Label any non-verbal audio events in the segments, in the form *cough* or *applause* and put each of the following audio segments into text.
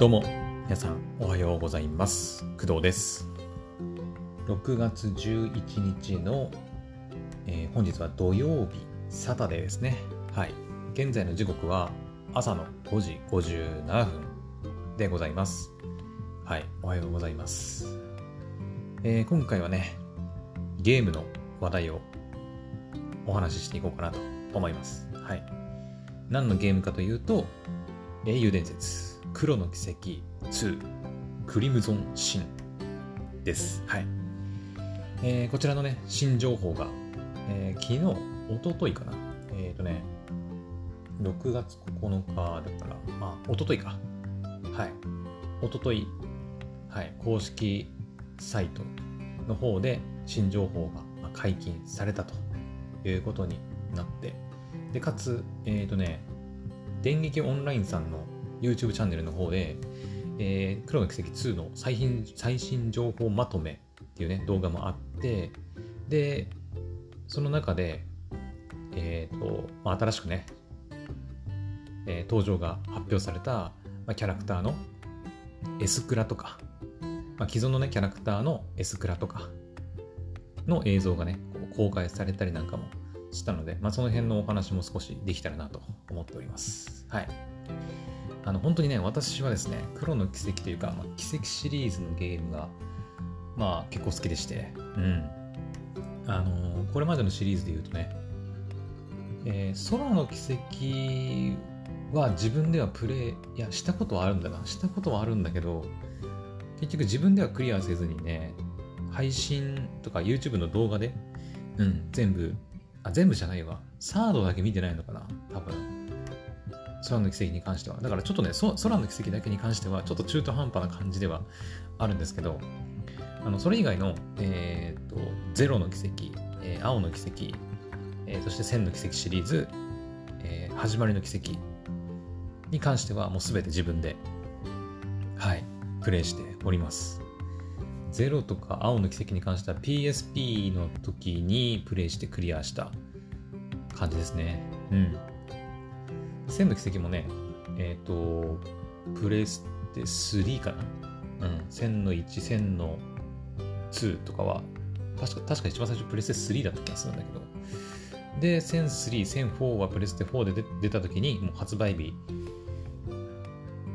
どうも、皆さんおはようございます。工藤です。6月11日の、えー本日は土曜日、サタデーですね。はい。現在の時刻は朝の5時57分でございます。はい。おはようございます。えー今回はね、ゲームの話題をお話ししていこうかなと思います。はい。何のゲームかというと、英雄伝説、黒の奇跡2、クリムゾンシンです。はい。えーこちらのね、新情報が、えー昨日、一昨日かな。えっ、とね、6月9日だから、まあ、一昨日か。はい。一昨日はい、公式サイトの方で新情報が解禁されたということになって、で、かつ、えっ、とね、電撃オンラインさんの YouTube チャンネルの方で、えー黒の奇跡2の最新最新情報まとめっていうね、動画もあって、で、その中で、えっ、と、まあ、新しくね、えー登場が発表された、まあ、キャラクターの S クラとか、まあ、既存のね、キャラクターの S クラとかの映像がね、公開されたりなんかもしたので、まあ、その辺のお話も少しできたらなと思っております。はい。あの、本当にね、私はですね、黒の奇跡というか、まあ、奇跡シリーズのゲームが、まあ、結構好きでして、うん。あのーこれまでのシリーズで言うとね、えー空の奇跡は自分ではプレイ、いや、したことはあるんだな。したことはあるんだけど、結局自分ではクリアせずにね、配信とか YouTube の動画で、うん、全部、あ、全部じゃないわ。サードだけ見てないのかな多分。空の奇跡に関しては。だからちょっとね、空の奇跡だけに関しては、ちょっと中途半端な感じではあるんですけど、あのそれ以外の、えー、とゼロの奇跡、えー青の奇跡、えーそして千の奇跡シリーズ、えー始まりの奇跡に関してはもうすべて自分で、はい、プレイしております。ゼロとか青の奇跡に関しては PSP の時にプレイしてクリアした感じですね。うん。千の奇跡もね、えっ、と、プレステ3かな？うん。千の1、千の2とかは、確か、確か一番最初プレステ3だった気がするんだけど。で、1003、1004はプレステ4で出出た時に、もう発売日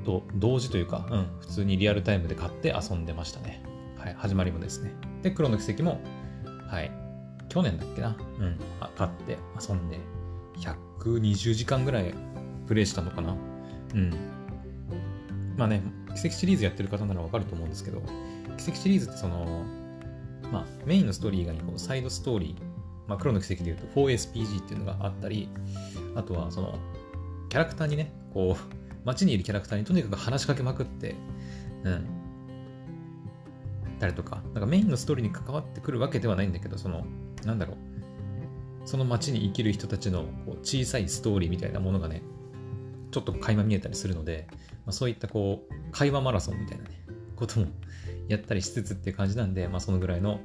と同時というか、うん、普通にリアルタイムで買って遊んでましたね。はい、始まりもですね。で、黒の奇跡も、はい、去年だっけな、うん、買って遊んで、120時間ぐらいプレイしたのかな？うん。まあね、奇跡シリーズやってる方ならわかると思うんですけど、奇跡シリーズってその、まあ、メインのストーリー以外にこうサイドストーリー、まあ、黒の奇跡で言うと 4SPG っていうのがあったり、あとはその、キャラクターにね、こう、街にいるキャラクターにとにかく話しかけまくって、うん、たりとか、なんかメインのストーリーに関わってくるわけではないんだけど、その、なんだろう、その街に生きる人たちのこう小さいストーリーみたいなものがね、ちょっと垣間見えたりするので、まあ、そういったこう、会話マラソンみたいなね、こともやったりしつつっていう感じなんで、まあそのぐらいの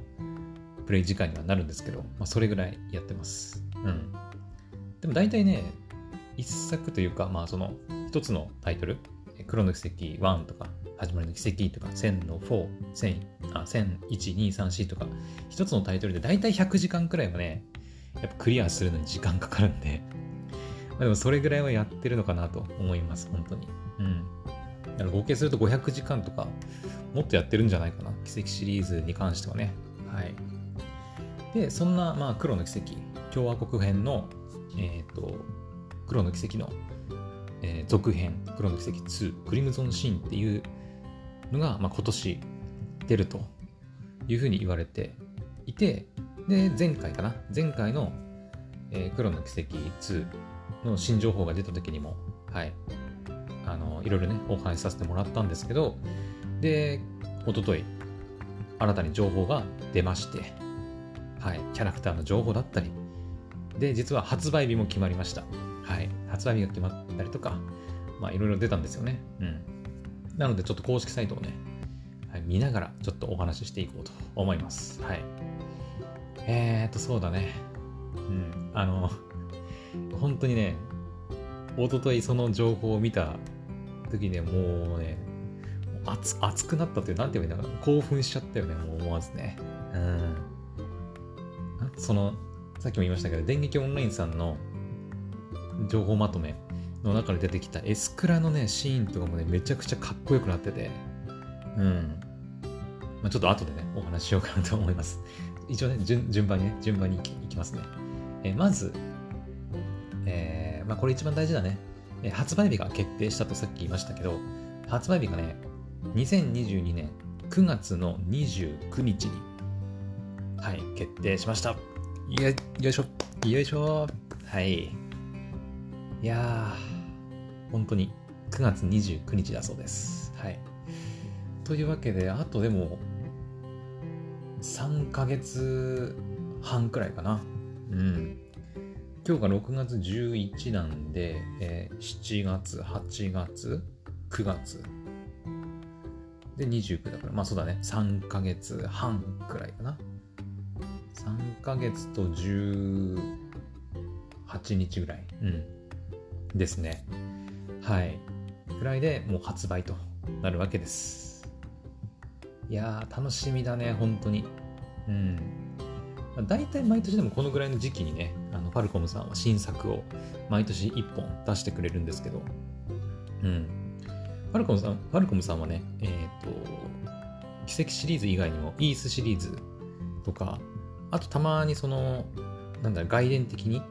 プレイ時間にはなるんですけど、まあそれぐらいやってます。うん。でも大体ね、一作というか、まあその一つのタイトル、黒の奇跡1とか、始まりの奇跡とか、1000の4、1000、あ、1001、2、3、4とか、一つのタイトルで大体100時間くらいはね、やっぱクリアするのに時間かかるんで、でもそれぐらいはやってるのかなと思います、本当に。うん。だから合計すると500時間とか、もっとやってるんじゃないかな。奇跡シリーズに関してはね。はい。で、そんな、まあ、黒の奇跡、共和国編の、えっ、と、黒の奇跡の、えー続編、黒の奇跡2、クリムゾンシーンっていうのが、まあ、今年出るというふうに言われていて、で、前回かな。前回の、えー黒の奇跡2の新情報が出た時にも、はい、あの、いろいろね、お話しさせてもらったんですけど、で、一昨日新たに情報が出まして、はい、キャラクターの情報だったり、で、実は発売日も決まりました。はい、発売日が決まったりとか、まあ、いろいろ出たんですよね。うん。なので、ちょっと公式サイトをね、はい、見ながら、ちょっとお話ししていこうと思います。はい。えーと、そうだね。うん。あの、本当にね、一昨日その情報を見た時ね、もうね、熱熱くなったという、なんて言えばいいんだろう。興奮しちゃったよね、もう思わずね。うん。その、さっきも言いましたけど、電撃オンラインさんの情報まとめの中で出てきたエスクラのね、シーンとかもね、めちゃくちゃかっこよくなってて、うん。まあ、ちょっと後でね、お話ししようかなと思います。一応ね、順順番にね、順番にいきますね。えー、まず、えー、まあ、これ一番大事だね。えー、発売日が決定したとさっき言いましたけど、発売日がね、2022年9月の29日に、はい、決定しました。よよいしょ、よいしょ。はい。いやー、本当に9月29日だそうです。はい。というわけで、あとでも、3ヶ月半くらいかな。うん。今日が6月11なんで、えー、7月、8月、9月。で、29だから、まあそうだね。3ヶ月半くらいかな。3ヶ月と18日ぐらい。うん。ですね。はい。くらいでもう発売となるわけです。いやー、楽しみだね、本当に。うん。まあ、大体毎年でもこのぐらいの時期にね、あのファルコムさんは新作を毎年1本出してくれるんですけど、うん。ファルコムさん、ファルコムさんはね、えっ、ー、と、奇跡シリーズ以外にも、イースシリーズとか、あとたまにその、なんだ、外伝的に、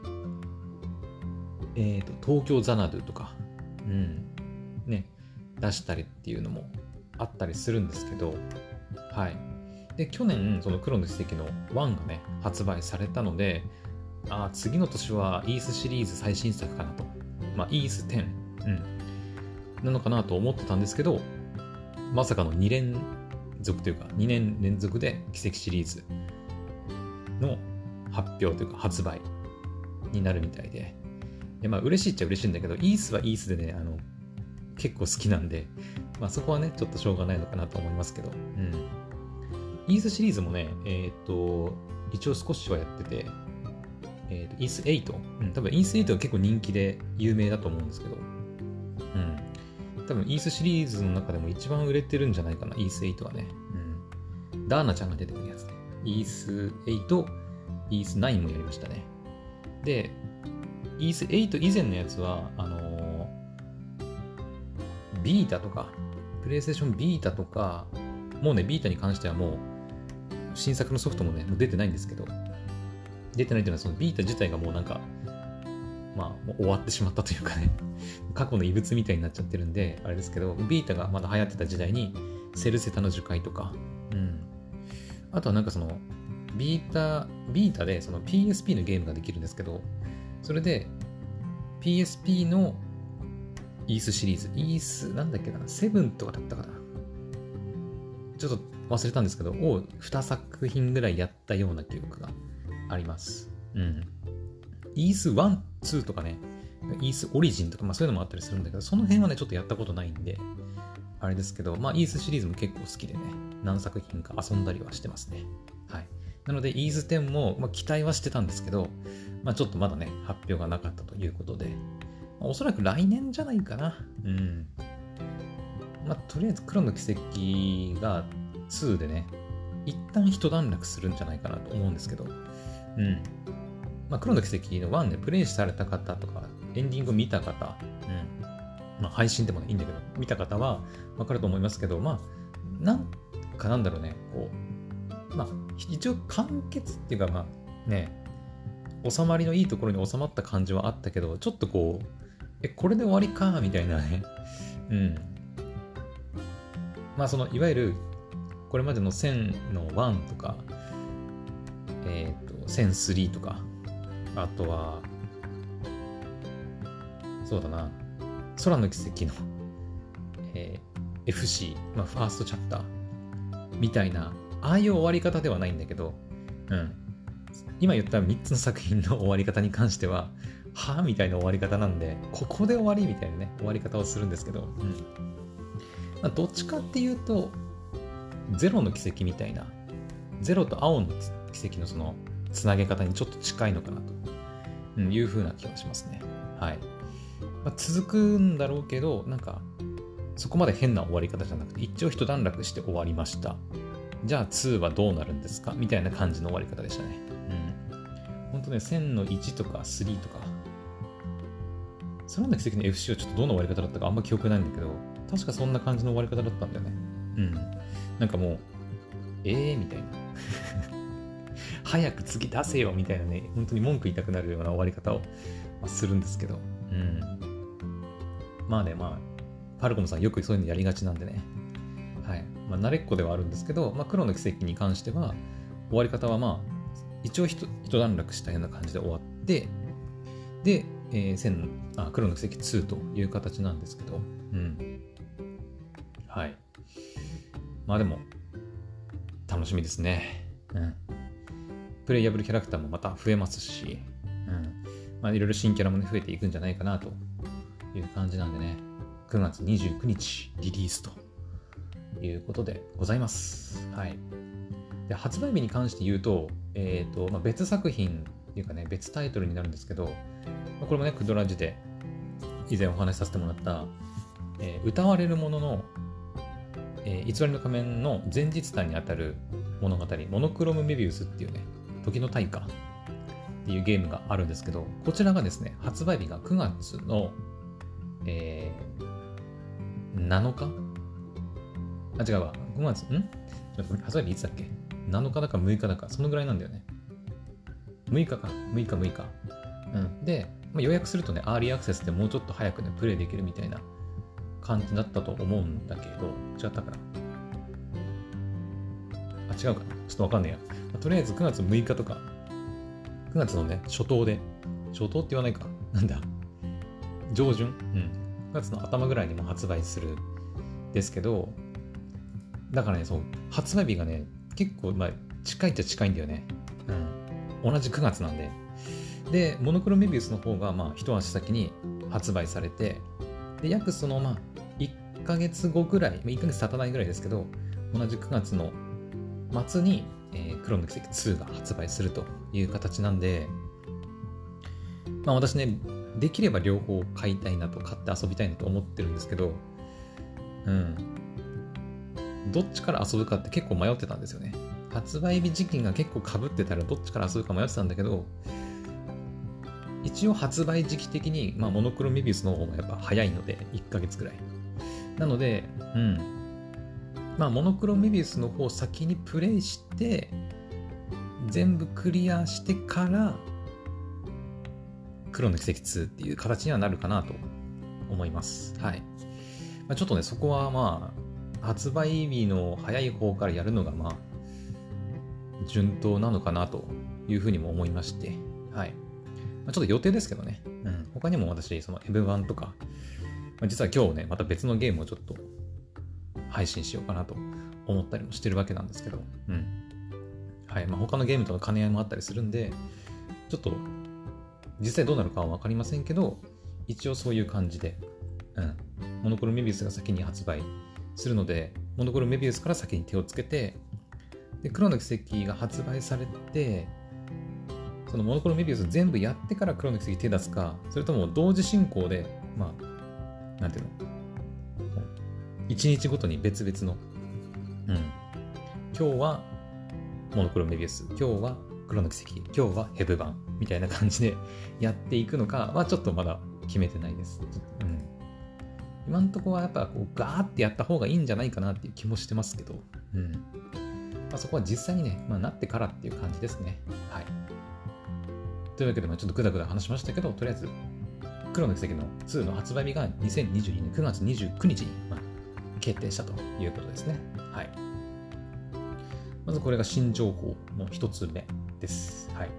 えっ、ー、と、東京ザナドゥとか、うん、ね、出したりっていうのもあったりするんですけど、はい。で、去年、その黒の奇跡の1がね、発売されたので、あ次の年はイースシリーズ最新作かなと。まあ、イース10、うん。なのかなと思ってたんですけど、まさかの2連続というか、2年連続で奇跡シリーズの発表というか発売になるみたいで。でまあ、嬉しいっちゃ嬉しいんだけど、イースはイースでね、あの、結構好きなんで、まあそこはね、ちょっとしょうがないのかなと思いますけど、うん。イースシリーズもね、えっ、と、一応少しはやってて、えっ、と、イース8、うん、多分イース8が結構人気で有名だと思うんですけど、うん。多分イースシリーズの中でも一番売れてるんじゃないかな、イース8はね。うん。ダーナちゃんが出てくるやつね。イース8、イース9もやりましたね。で、イース8以前のやつは、あのー、ビータとか、プレイステーションビータとか、もうね、ビータに関してはもう、新作のソフトもね、出てないんですけど、出てないというのは、そのビータ自体がもうなんか、まあ、終わってしまったというかね、*laughs* 過去の遺物みたいになっちゃってるんで、あれですけど、ビータがまだ流行ってた時代に、セルセタの樹海とか、うん。あとはなんかその、ビータ、ビータでその PSP のゲームができるんですけど、それで PSP のイースシリーズ。イース、なんだっけな、セブンとかだったかな。ちょっと忘れたんですけど、を2作品ぐらいやったような記憶があります。うん。イース1、2とかね、イースオリジンとか、まあそういうのもあったりするんだけど、その辺はね、ちょっとやったことないんで、あれですけど、まあイースシリーズも結構好きでね、何作品か遊んだりはしてますね。はい。なので、イース10も、まあ、期待はしてたんですけど、まあちょっとまだね、発表がなかったということで、おそらく来年じゃないかな。うん。まあ、とりあえず黒の奇跡が2でね、一旦一段落するんじゃないかなと思うんですけど、うん。まあ、黒の奇跡の1でプレイされた方とか、エンディング見た方、うん。まあ、配信でも、ね、いいんだけど、見た方はわかると思いますけど、まあ、なんかなんだろうね、こう、まあ、一応完結っていうか、まあね、収まりのいいところに収まった感じはあったけど、ちょっとこう、え、これで終わりか、みたいなね。うん。まあ、その、いわゆる、これまでの1000の1とか、えっ、ー、と、1003とか、あとは、そうだな、空の奇跡の、えー、FC、まあ、ファーストチャプターみたいな、ああいう終わり方ではないんだけど、うん。今言った3つの作品の終わり方に関しては、はみたいな終わり方なんで、ここで終わりみたいなね、終わり方をするんですけど、うん。まあ、どっちかっていうと、ゼロの奇跡みたいな、ゼロと青の奇跡のその、つなげ方にちょっと近いのかなというふうな気がしますね。はい。まあ、続くんだろうけど、なんか、そこまで変な終わり方じゃなくて、一応一段落して終わりました。じゃあ2はどうなるんですか？みたいな感じの終わり方でしたね。うん。ほんとね、1000の1とか3とか、そのな奇跡の FC はちょっとどんな終わり方だったかあんま記憶ないんだけど、確かそんな感じの終わり方だったんだよね。うん。なんかもう、ええー、みたいな。*laughs* 早く次出せよみたいなね、本当に文句言いたくなるような終わり方をするんですけど、うん。まあね、まあ、ファルコムさんよくそういうのやりがちなんでね、はい。まあ、慣れっこではあるんですけど、まあ、黒の奇跡に関しては、終わり方はまあ、一応一段落したような感じで終わって、で、えー、線あ黒の奇跡2という形なんですけど、うん。はい。まあでも、楽しみですね。うん。プレイヤブルキャラクターもまた増えますし、うん。まあいろいろ新キャラもね、増えていくんじゃないかなという感じなんでね、9月29日リリースということでございます。はい。で発売日に関して言うと、えっ、ー、と、まあ、別作品っていうかね、別タイトルになるんですけど、まあ、これもね、クドラジで以前お話しさせてもらった、えー、歌われるものの、えー、偽りの仮面の前日譚にあたる物語、モノクロムメビウスっていうね、時の大化っていうゲームがあるんですけど、こちらがですね、発売日が9月の、えー、7日？あ、違うわ。5月、ん？発売日いつだっけ ?7 日だか6日だか、そのぐらいなんだよね。6日か。6日、6日。うん。で、まあ、予約するとね、アーリーアクセスでもうちょっと早くね、プレイできるみたいな感じだったと思うんだけど、違ったかな？あ、違うかな？ちょっとわかんねえや。とりあえず9月6日とか、9月のね、初頭で、初頭って言わないか。なんだ？上旬？うん。9月の頭ぐらいにも発売するですけど、だからね、そう、発売日がね、結構、まあ、近いっちゃ近いんだよね。うん。同じ9月なんで。で、モノクロメビウスの方が、まあ、一足先に発売されて、で、約その、まあ、1ヶ月後ぐらい、1ヶ月経たないぐらいですけど、同じ9月の末に、えー、黒の奇跡2が発売するという形なんで、まあ私ね、できれば両方買いたいなと、買って遊びたいなと思ってるんですけど、うん。どっちから遊ぶかって結構迷ってたんですよね。発売日時期が結構かぶってたらどっちから遊ぶか迷ってたんだけど、一応発売時期的に、まあ、モノクロメビウスの方がやっぱ早いので、1ヶ月くらい。なので、うん。まあ、モノクロメビウスの方を先にプレイして、全部クリアしてから、黒の奇跡2っていう形にはなるかなと思います。はい。まあ、ちょっとね、そこはまあ、発売日の早い方からやるのが、まあ、順当なのかなというふうにも思いまして、はい。ちょっと予定ですけどね、うん。他にも私、その M1 とか、まあ、実は今日ね、また別のゲームをちょっと配信しようかなと思ったりもしてるわけなんですけど、うん。はい。まあ、他のゲームとの兼ね合いもあったりするんで、ちょっと、実際どうなるかはわかりませんけど、一応そういう感じで、うん。モノクロメビウスが先に発売するので、モノクロメビウスから先に手をつけて、で、黒の奇跡が発売されて、そのモノクロメビウス全部やってから黒の奇跡手出すか、それとも同時進行で、まあ、なんていうの、一日ごとに別々の、うん、今日はモノクロメビウス、今日は黒の奇跡、今日はヘブ版みたいな感じでやっていくのかはちょっとまだ決めてないです。うん今んとこはやっぱこうガーってやった方がいいんじゃないかなっていう気もしてますけど、うん。まあ、そこは実際にね、まあ、なってからっていう感じですね。はい。というわけで、まあ、ちょっとぐだぐだ話しましたけど、とりあえず、黒の奇跡の2の発売日が2022年9月29日に、まあ、決定したということですね。はい。まずこれが新情報の一つ目です。はい。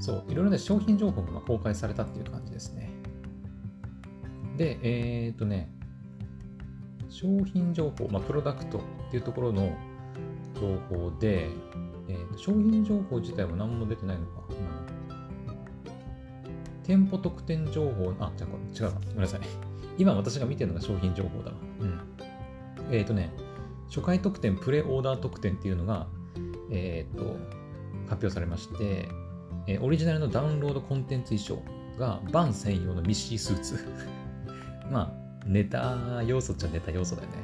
そう、いろいろね、商品情報が公開されたっていう感じですね。で、えっ、とね、商品情報、まあ、プロダクトっていうところの情報で、えー、商品情報自体は何も出てないのか。うん、店舗特典情報、あ、じゃあ違うごめんなさい。今私が見てるのが商品情報だわ。うん。えっ、ー、とね、初回特典、プレオーダー特典っていうのが、えっ、ー、と、発表されまして、えー、オリジナルのダウンロードコンテンツ衣装がバン専用のミッシースーツ *laughs* まあ、ネタ要素っちゃネタ要素だよね。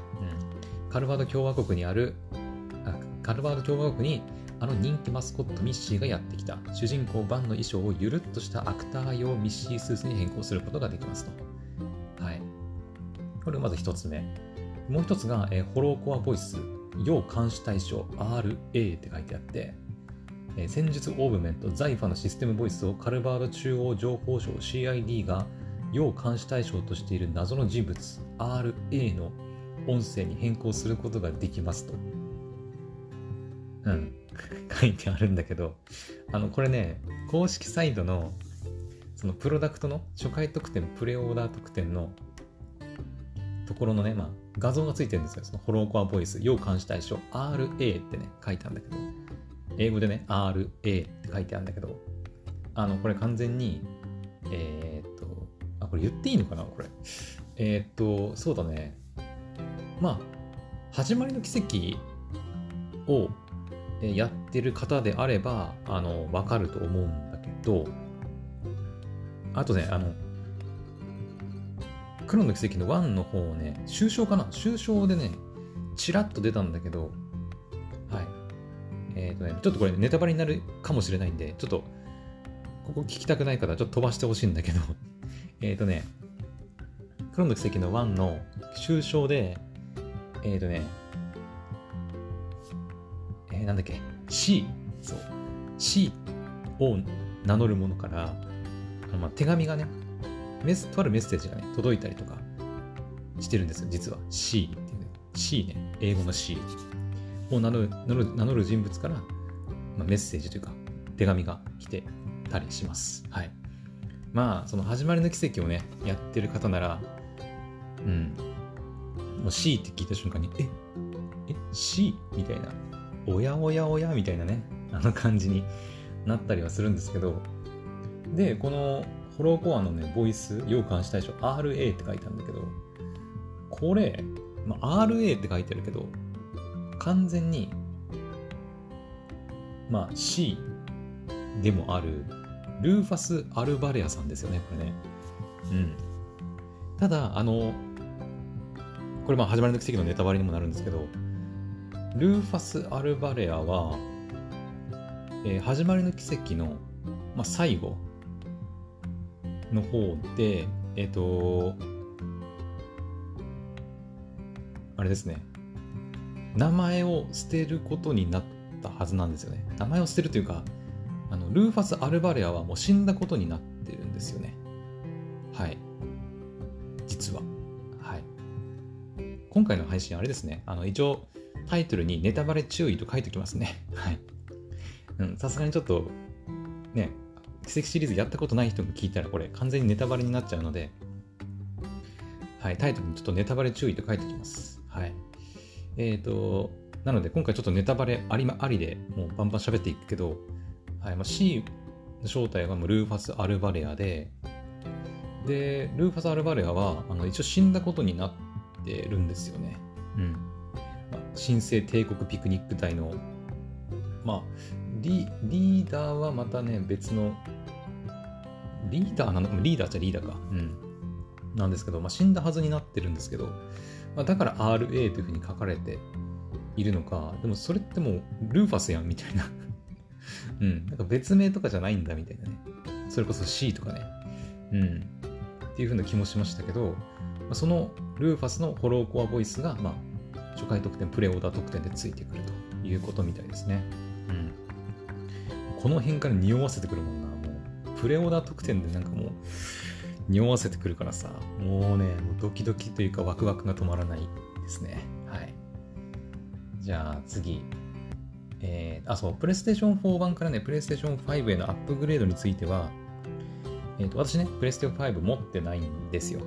うん。カルバード共和国にある、あカルバード共和国にあの人気マスコットみっしぃがやってきた。主人公ヴァンの衣装をゆるっとしたアクター用みっしぃスーツに変更することができますと。はい。これまず一つ目。もう一つが、えー、ホローコアボイス、要監視対象 RA って書いてあって、えー、戦術オーブメント、ザイファのシステムボイスをカルバード中央情報省 CID が要監視対象としている謎の人物 RA の音声に変更することができますと。うん。書いてあるんだけど、あの、これね、公式サイトの、そのプロダクトの初回特典、プレオーダー特典のところのね、まあ、画像がついてるんですよ。そのホローコアボイス、要監視対象、RA ってね、書いてあるんだけど、英語でね、RA って書いてあるんだけど、あの、これ完全に、えー、っと、あ、これ言っていいのかなこれ。えー、っと、そうだね。まあ、始まりの奇跡をやってる方であれば、あの、わかると思うんだけど、あとね、あの、黒の奇跡の1の方ね、終章かな？終章でね、ちらっと出たんだけど、はい。えっ、ー、とね、ちょっとこれネタバレになるかもしれないんで、ちょっと、ここ聞きたくない方はちょっと飛ばしてほしいんだけど、*laughs* えっとね、黒の奇跡の1の終章で、えっ、ー、とね、えー、なんだっけ、C、そう、C を名乗るものから、あのまあ手紙がね、メス、とあるメッセージがね、届いたりとかしてるんですよ、実は。C っていうね。C ね、英語の C を名乗る名乗る名乗る人物から、まあ、メッセージというか、手紙が来てたりします。はい。まあ、その始まりの奇跡をね、やってる方なら、うん、もう C って聞いた瞬間に、え？え ?C? みたいな。おやおやおやみたいなね、あの感じになったりはするんですけど、で、このホローコアのね、ボイス、要監視対象 RA って書いてあるんだけど、これ、まあ、RA って書いてあるけど、完全に、まあ C でもあるルーファス・アルバレアさんですよね、これね。うん。ただ、あの、これまあ始まりの奇跡のネタバレにもなるんですけど、ルーファス・アルバレアは、えー、始まりの奇跡の、まあ、最後の方で、えっ、ー、と、あれですね、名前を捨てることになったはずなんですよね。名前を捨てるというか、あのルーファス・アルバレアはもう死んだことになってるんですよね。はい。実は。はい。今回の配信あれですね。あの、一応タイトルにネタバレ注意と書いておきますね。*laughs* はい。さすがにちょっと、ね、奇跡シリーズやったことない人が聞いたらこれ完全にネタバレになっちゃうので、はい、タイトルにちょっとネタバレ注意と書いておきます。はい。えっ、ー、と、なので今回ちょっとネタバレあり,、まありでもうバンバン喋っていくけど、はいまあ、C の正体はもうルーファス・アルバレアで、で、ルーファス・アルバレアはあの一応死んだことになってるんですよね。うん。まあ、神聖帝国ピクニック隊の、まあリ、リーダーはまたね、別の、リーダーなの？リーダーじゃリーダーか。うん。なんですけど、まあ、死んだはずになってるんですけど、まあ、だから RA というふうに書かれているのか、でもそれってもうルーファスやんみたいな *laughs* うん。なんか別名とかじゃないんだみたいなね。それこそ C とかね。うん。っていう風な気もしましたけど、そのルーファスのホローコアボイスが、まあ、初回特典、プレオーダー特典でついてくるということみたいですね。うん。この辺から匂わせてくるもんな。もう、プレオーダー特典でなんかもう、匂わせてくるからさ、もうね、もうドキドキというかワクワクが止まらないですね。はい。じゃあ次、えー、あ、そう、プレイステーション4版からね、プレイステーション5へのアップグレードについては、えっ、ー、と、私ね、プレイステーション5持ってないんですよ。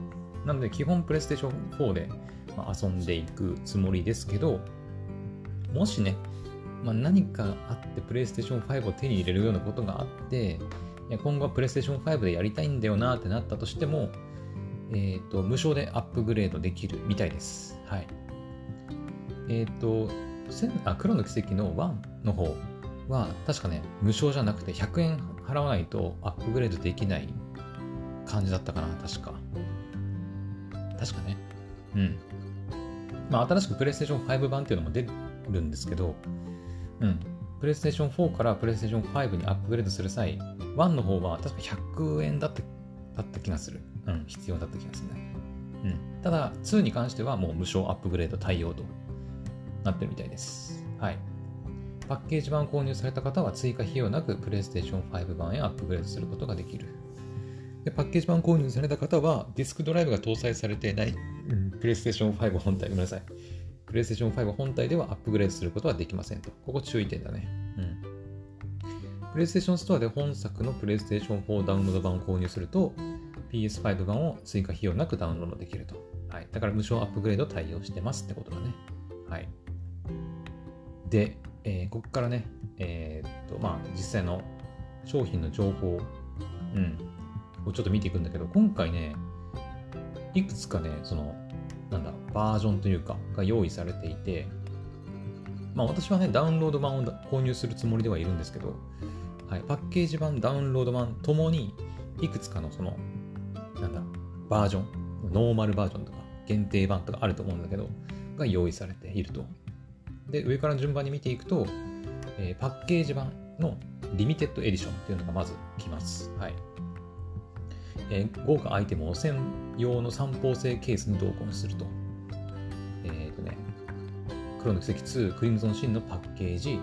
なので、基本プレイステーション4で、遊んでいくつもりですけど、もしね、まあ、何かあってプレイステーション5を手に入れるようなことがあって、いや今後はプレイステーション5でやりたいんだよなってなったとしても、えっ、ー、と、無償でアップグレードできるみたいです。はい。えっ、ー、と、あ黒の奇跡の1の方は確かね無償じゃなくて100円払わないとアップグレードできない感じだったかな確か確かねうん。まあ、新しく PlayStation 5版っていうのも出るんですけど、うん。PlayStation 4から PlayStation 5にアップグレードする際、1の方は確か100円だっただった気がする。うん、必要だった気がするね。うん。ただ、2に関してはもう無償アップグレード対応となってるみたいです。はい。パッケージ版購入された方は追加費用なく PlayStation 5版へアップグレードすることができる。でパッケージ版購入された方はディスクドライブが搭載されていない、うん、PlayStation 5本体、ごめんなさい。PlayStation 5本体ではアップグレードすることはできませんと。ここ注意点だね。うん。PlayStation Store で本作の PlayStation 4ダウンロード版を購入すると PS5 版を追加費用なくダウンロードできると。はい。だから無償アップグレード対応してますってことだね。はい。で、えー、ここからね、えー、っと、まあ、実際の商品の情報、うん、をちょっと見ていくんだけど、今回ね、いくつかね、その、なんだ、バージョンというか、が用意されていて、まあ私はね、ダウンロード版を購入するつもりではいるんですけど、はい、パッケージ版、ダウンロード版ともに、いくつかのその、なんだ、バージョン、ノーマルバージョンとか、限定版とかあると思うんだけど、が用意されていると。で、上から順番に見ていくと、えー、パッケージ版のリミテッドエディションっていうのがまず来ます。はい。えー、豪華アイテムを専用の三方性ケースに同梱すると。えっ、ー、とね、黒の奇跡2クリムゾンシーンのパッケージ、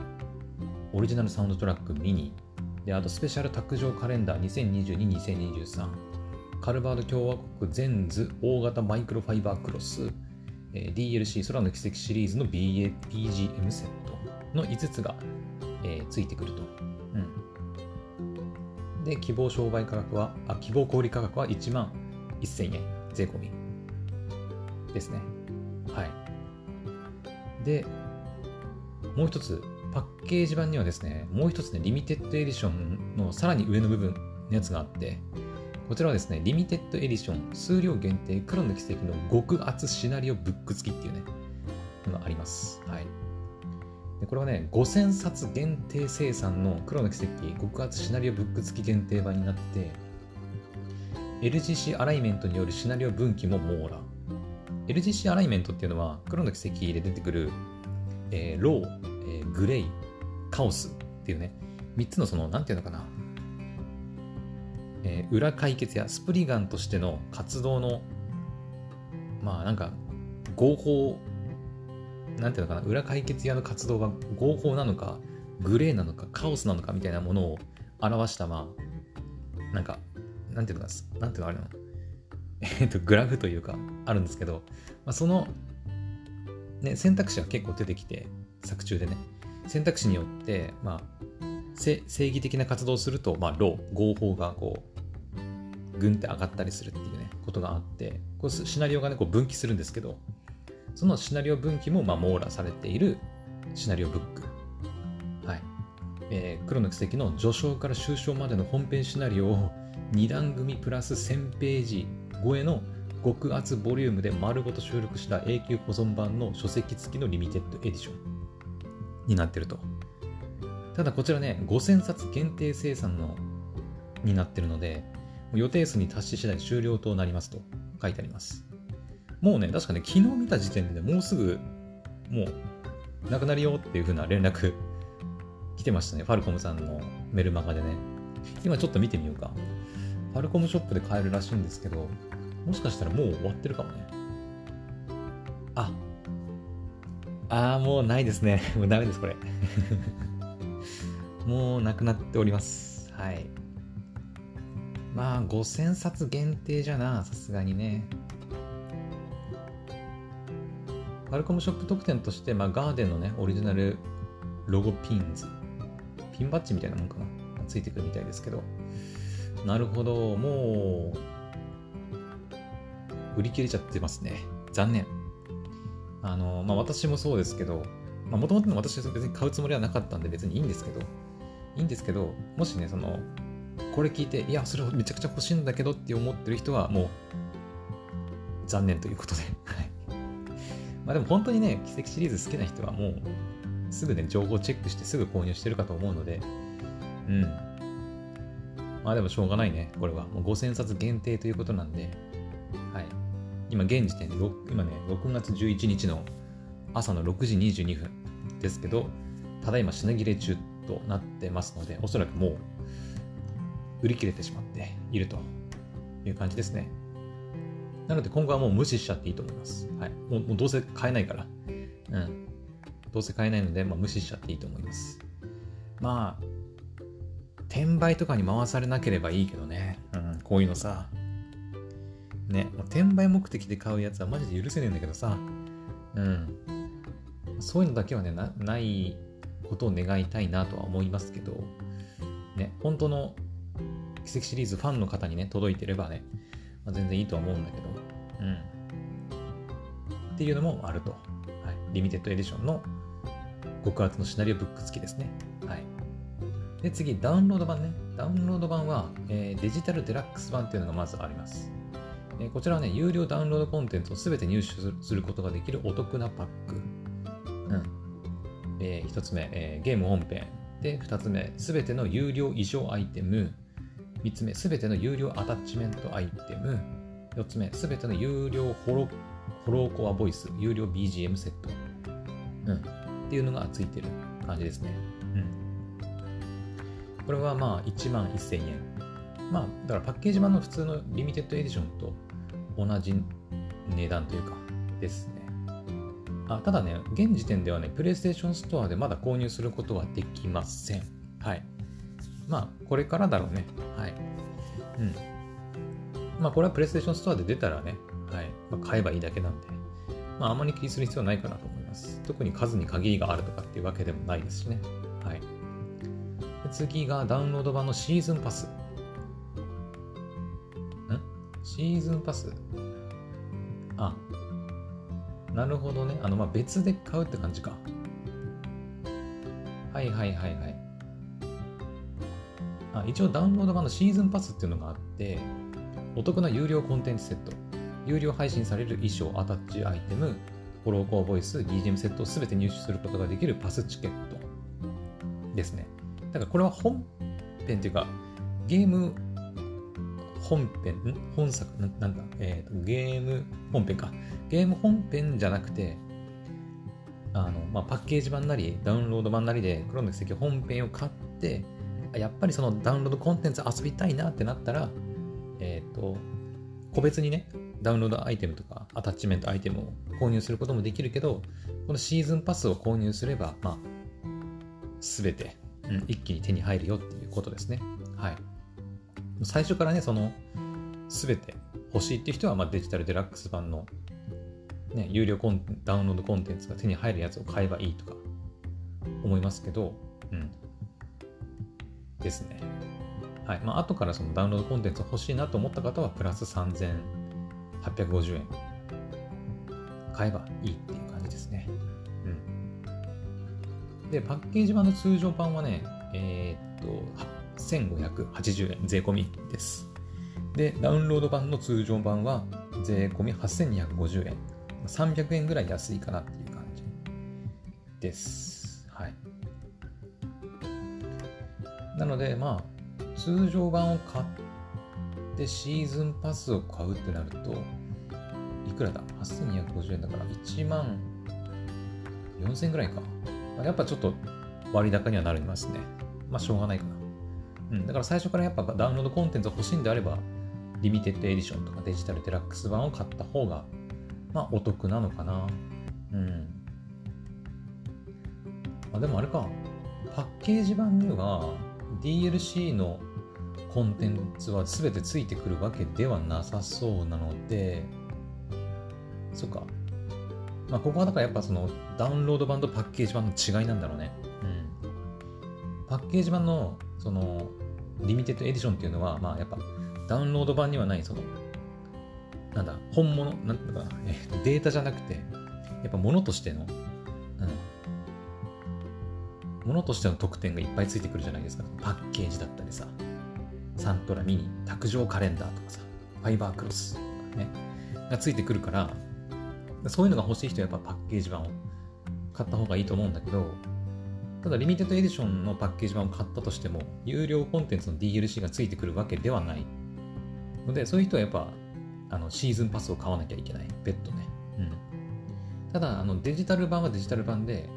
オリジナルサウンドトラックミニ、であとスペシャル卓上カレンダー2022-2023、カルバード共和国ゼンズ大型マイクロファイバークロス、えー、DLC 空の奇跡シリーズの BA BGM セットの5つが、えー、ついてくると。うん、で、希望商売価格は、あ、希望小売価格は1万1000円、税込みですね。はい。で、もう一つ、パッケージ版にはですね、もう一つね、リミテッドエディションのさらに上の部分のやつがあって、こちらはですね、リミテッドエディション、数量限定、黎の軌跡の極厚シナリオブック付きっていうね、のがあります。はい。でこれはね、5000冊限定生産の黎の軌跡極厚シナリオブック付き限定版になって、LGC アライメントによるシナリオ分岐も網羅。LGC アライメントっていうのは、黒の奇跡で出てくる、えー、ロー、えー、グレイ、カオスっていうね、3つのその、なんていうのかな、えー、裏解決やスプリガンとしての活動の、まあなんか、合法、なんていうのかな、裏解決屋の活動が合法なのか、グレーなのか、カオスなのかみたいなものを表した、まあ、なんか、なんていうのかな、なんていうのあれの？*laughs* えっと、グラフというか、あるんですけど、まあ、その、ね、選択肢が結構出てきて、作中でね、選択肢によって、まあ、正義的な活動をすると、まあ、ロー、合法がこう、ぐんって上がったりするっていうね、ことがあって、こうシナリオがね、こう分岐するんですけど、そのシナリオ分岐も、まあ、網羅されているシナリオブック。はい。えー、黒の奇跡の序章から終章までの本編シナリオを2段組プラス1000ページ超えの極厚ボリュームで丸ごと収録した永久保存版の書籍付きのリミテッドエディションになってると。ただこちらね、5000冊限定生産のになってるので、予定数に達し次第終了となりますと書いてあります。もうね、確かね、昨日見た時点でねもうすぐ、もう、なくなるよっていう風な連絡 *laughs* 来てましたね。ファルコムさんのメルマガでね。今ちょっと見てみようか。ファルコムショップで買えるらしいんですけど、もしかしたらもう終わってるかもね。あ、あーもうないですね。*laughs* もうダメです、これ。*laughs* もうなくなっております。はい。まあ、5000冊限定じゃな、さすがにね。ファルコムショップ特典として、まあ、ガーデンのね、オリジナルロゴピンズ。ピンバッジみたいなもんかな。ついてくるみたいですけど。なるほど、もう、売り切れちゃってますね。残念。あの、まあ、私もそうですけど、まあ、もともと私別に買うつもりはなかったんで別にいいんですけど、いいんですけど、もしね、その、これ聞いて、いや、それめちゃくちゃ欲しいんだけどって思ってる人は、もう、残念ということで。はい。まあでも本当にね、奇跡シリーズ好きな人はもう、すぐね、情報チェックしてすぐ購入してるかと思うので、うん。まあでもしょうがないね、これは。もう5000冊限定ということなんで、はい。今現時点で、今ね、6月11日の朝の6時22分ですけど、ただいま品切れ中となってますので、おそらくもう売り切れてしまっているという感じですね。なので今後はもう無視しちゃっていいと思います。はい。もうもうどうせ買えないから。うん。どうせ買えないので、まあ、無視しちゃっていいと思います。まあ、転売とかに回されなければいいけどね。うん、こういうのさ。ね、転売目的で買うやつはマジで許せねえんだけどさ。うん。そういうのだけはね、なないことを願いたいなとは思いますけど、ね、本当の奇跡シリーズファンの方にね、届いてればね、まあ、全然いいとは思うんだけど、うん。っていうのもあると。はい。リミテッドエディションの極厚のシナリオブック付きですね。はい。で、次、ダウンロード版ね。ダウンロード版は、えー、デジタルデラックス版っていうのがまずあります。えー、こちらはね、有料ダウンロードコンテンツをすべて入手することができるお得なパック。うん。えー、1つ目、えー、ゲーム本編。で、2つ目、すべての有料異常アイテム。3つ目、すべての有料アタッチメントアイテム。4つ目、すべての有料ホロホロコアボイス、有料 BGM セット。うん。っていうのがついてる感じですね。うん。これはまあ1万1000円。まあ、だからパッケージ版の普通のリミテッドエディションと同じ値段というかですね。あただね、現時点ではね、プレイステーションストアでまだ購入することはできません。はい。まあ、これからだろうね。はい。うん。まあ、これはプレイステーションストアで出たらね、はい。まあ、買えばいいだけなんで、まあ、あまり気にする必要ないかなと思います。特に数に限りがあるとかっていうわけでもないですしね。はい。次がダウンロード版のシーズンパス。ん？シーズンパス？あ、なるほどね。あの、まあ、別で買うって感じか。はいはいはいはい。あ一応ダウンロード版のシーズンパスっていうのがあって、お得な有料コンテンツセット、有料配信される衣装、アタッチアイテム、フォローコアボイス、DGM セットを全て入手することができるパスチケットですね。だからこれは本編っていうか、ゲーム本編、ん本作、なんだ、えーと、ゲーム本編か。ゲーム本編じゃなくて、あの、まあ、パッケージ版なり、ダウンロード版なりで、黒の奇跡本編を買って、やっぱりそのダウンロードコンテンツ遊びたいなってなったら、と、個別にね、ダウンロードアイテムとかアタッチメントアイテムを購入することもできるけど、このシーズンパスを購入すれば、まあ、すべて、うん、一気に手に入るよっていうことですね。はい。最初からね、その、すべて欲しいっていう人は、まあ、デジタルデラックス版の、ね、有料コンダウンロードコンテンツが手に入るやつを買えばいいとか思いますけど、うん。ですね。はい。まあ、後からそのダウンロードコンテンツ欲しいなと思った方は、プラス3850円買えばいいっていう感じですね。うん。で、パッケージ版の通常版はね、えー、っと、1580円税込みです。で、ダウンロード版の通常版は税込み8250円。300円ぐらい安いかなっていう感じです。はい。なので、まあ、通常版を買ってシーズンパスを買うってなると、いくらだ ?8250 円だから1万4000円ぐらいか。やっぱちょっと割高にはなりますね。まあ、しょうがないかな。うん。だから最初からやっぱダウンロードコンテンツ欲しいんであれば、リミテッドエディションとかデジタルデラックス版を買った方が、まあ、お得なのかな。うん。あ、でもあれか。パッケージ版には DLC のコンテンツは全てついてくるわけではなさそうなので、そっか。まあ、ここはだからやっぱそのダウンロード版とパッケージ版の違いなんだろうね。うん。パッケージ版のそのリミテッドエディションっていうのは、まあやっぱダウンロード版にはないその、なんだ、本物、なんだかな、えー、データじゃなくて、やっぱ物としての、うん、物としての特典がいっぱいついてくるじゃないですか。パッケージだったりさ、サントラミニ、卓上カレンダーとかさ、ファイバークロスとかね、がついてくるから、そういうのが欲しい人はやっぱパッケージ版を買った方がいいと思うんだけど、ただリミテッドエディションのパッケージ版を買ったとしても、有料コンテンツの DLC がついてくるわけではない。ので、そういう人はやっぱあのシーズンパスを買わなきゃいけない。別途ね。うん。ただ、あのデジタル版はデジタル版で、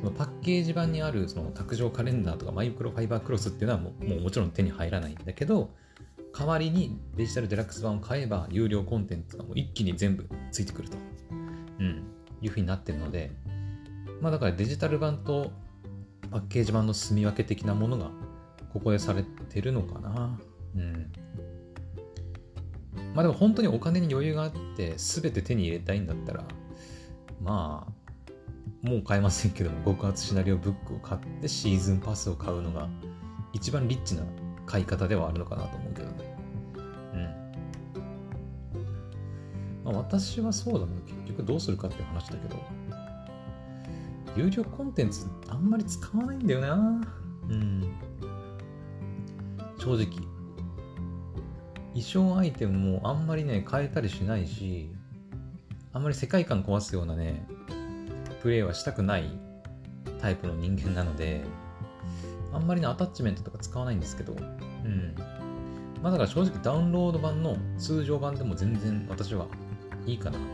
そのパッケージ版にあるその卓上カレンダーとかマイクロファイバークロスっていうのはもうもうもちろん手に入らないんだけど、代わりにデジタルデラックス版を買えば有料コンテンツがもう一気に全部ついてくると、うん、いうふうになってるので、まあだからデジタル版とパッケージ版の住み分け的なものがここでされてるのかな。うん。まあでも本当にお金に余裕があって全て手に入れたいんだったら、まあ、もう買えませんけども、極厚シナリオブックを買ってシーズンパスを買うのが一番リッチな買い方ではあるのかなと思うけどね。うん。まあ、私はそうだね。結局どうするかっていう話だけど、有料コンテンツあんまり使わないんだよな。うん。正直。衣装アイテムもあんまりね、変えたりしないし、あんまり世界観壊すようなね、プレイはしたくないタイプの人間なので、あんまりね、アタッチメントとか使わないんですけど、うん。まあだから正直ダウンロード版の通常版でも全然私はいいかなと。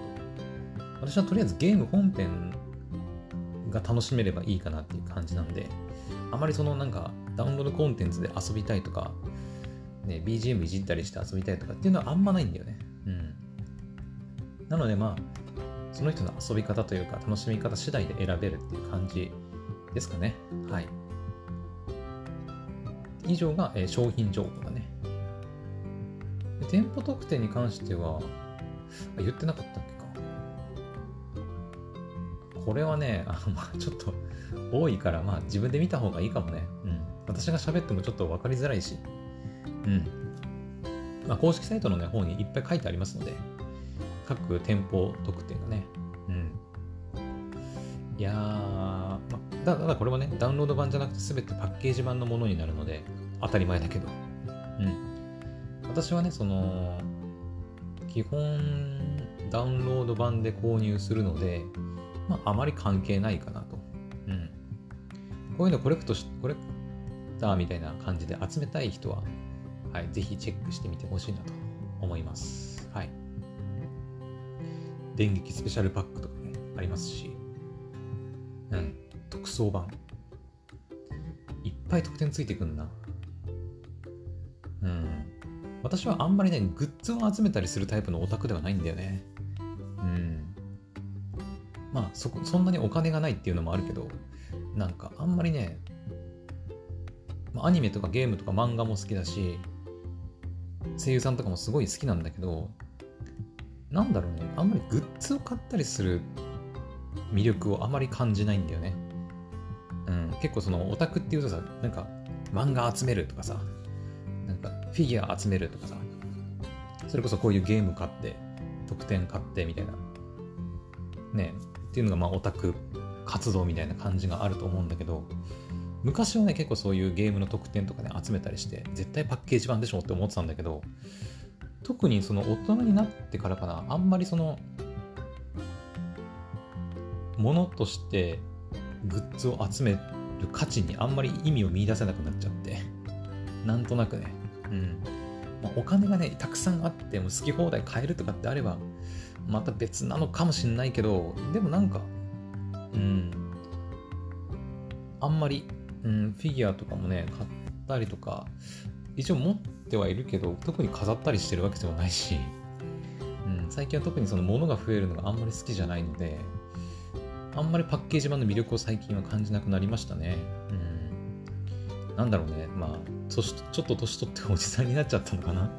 私はとりあえずゲーム本編が楽しめればいいかなっていう感じなんで、あまりそのなんかダウンロードコンテンツで遊びたいとか、ね、BGM いじったりして遊びたいとかっていうのはあんまないんだよね。うん。なのでまあ、その人の遊び方というか楽しみ方次第で選べるっていう感じですかね。はい。以上が、えー、商品情報だね。店舗特典に関しては、言ってなかったっけか。これはね、あ *laughs* まあ、ちょっと多いから、まあ、自分で見た方がいいかもね。うん。私が喋ってもちょっと分かりづらいし。うん。まあ、公式サイトの、ね、方にいっぱい書いてありますので、各店舗特典がね。うん。いやー、まあ、ただこれはね、ダウンロード版じゃなくて全てパッケージ版のものになるので、当たり前だけど。うん。私はね、その、基本、ダウンロード版で購入するので、まあ、あまり関係ないかなと。うん。こういうのコレクトし、コレクターみたいな感じで集めたい人は、はい、ぜひチェックしてみてほしいなと思います。はい。電撃スペシャルパックとかね、ありますし、うん。特装版。いっぱい特典ついてくんな。うん。私はあんまりね、グッズを集めたりするタイプのオタクではないんだよね。うん。まあそ、そんなにお金がないっていうのもあるけど、なんかあんまりね、アニメとかゲームとか漫画も好きだし、声優さんとかもすごい好きなんだけど、なんだろうね、あんまりグッズを買ったりする魅力をあまり感じないんだよね。うん、結構そのオタクっていうとさ、なんか漫画集めるとかさ、なんかフィギュア集めるとかさ、それこそこういうゲーム買って、特典買ってみたいな、ね、っていうのがまあオタク活動みたいな感じがあると思うんだけど、昔はね、結構そういうゲームの特典とかね、集めたりして、絶対パッケージ版でしょって思ってたんだけど、特にその大人になってからかな、あんまりそのものとしてグッズを集める価値にあんまり意味を見出せなくなっちゃって、なんとなくね、うん。まあ、お金がね、たくさんあっても好き放題買えるとかってあれば、また別なのかもしんないけど、でもなんか、うん、あんまり、うん、フィギュアとかもね、買ったりとか、一応持ってはいるけど、特に飾ったりしてるわけではないし、うん、最近は特にその物が増えるのがあんまり好きじゃないので、あんまりパッケージ版の魅力を最近は感じなくなりましたね。うん。なんだろうね。まあ、ちょっと年取っておじさんになっちゃったのかな。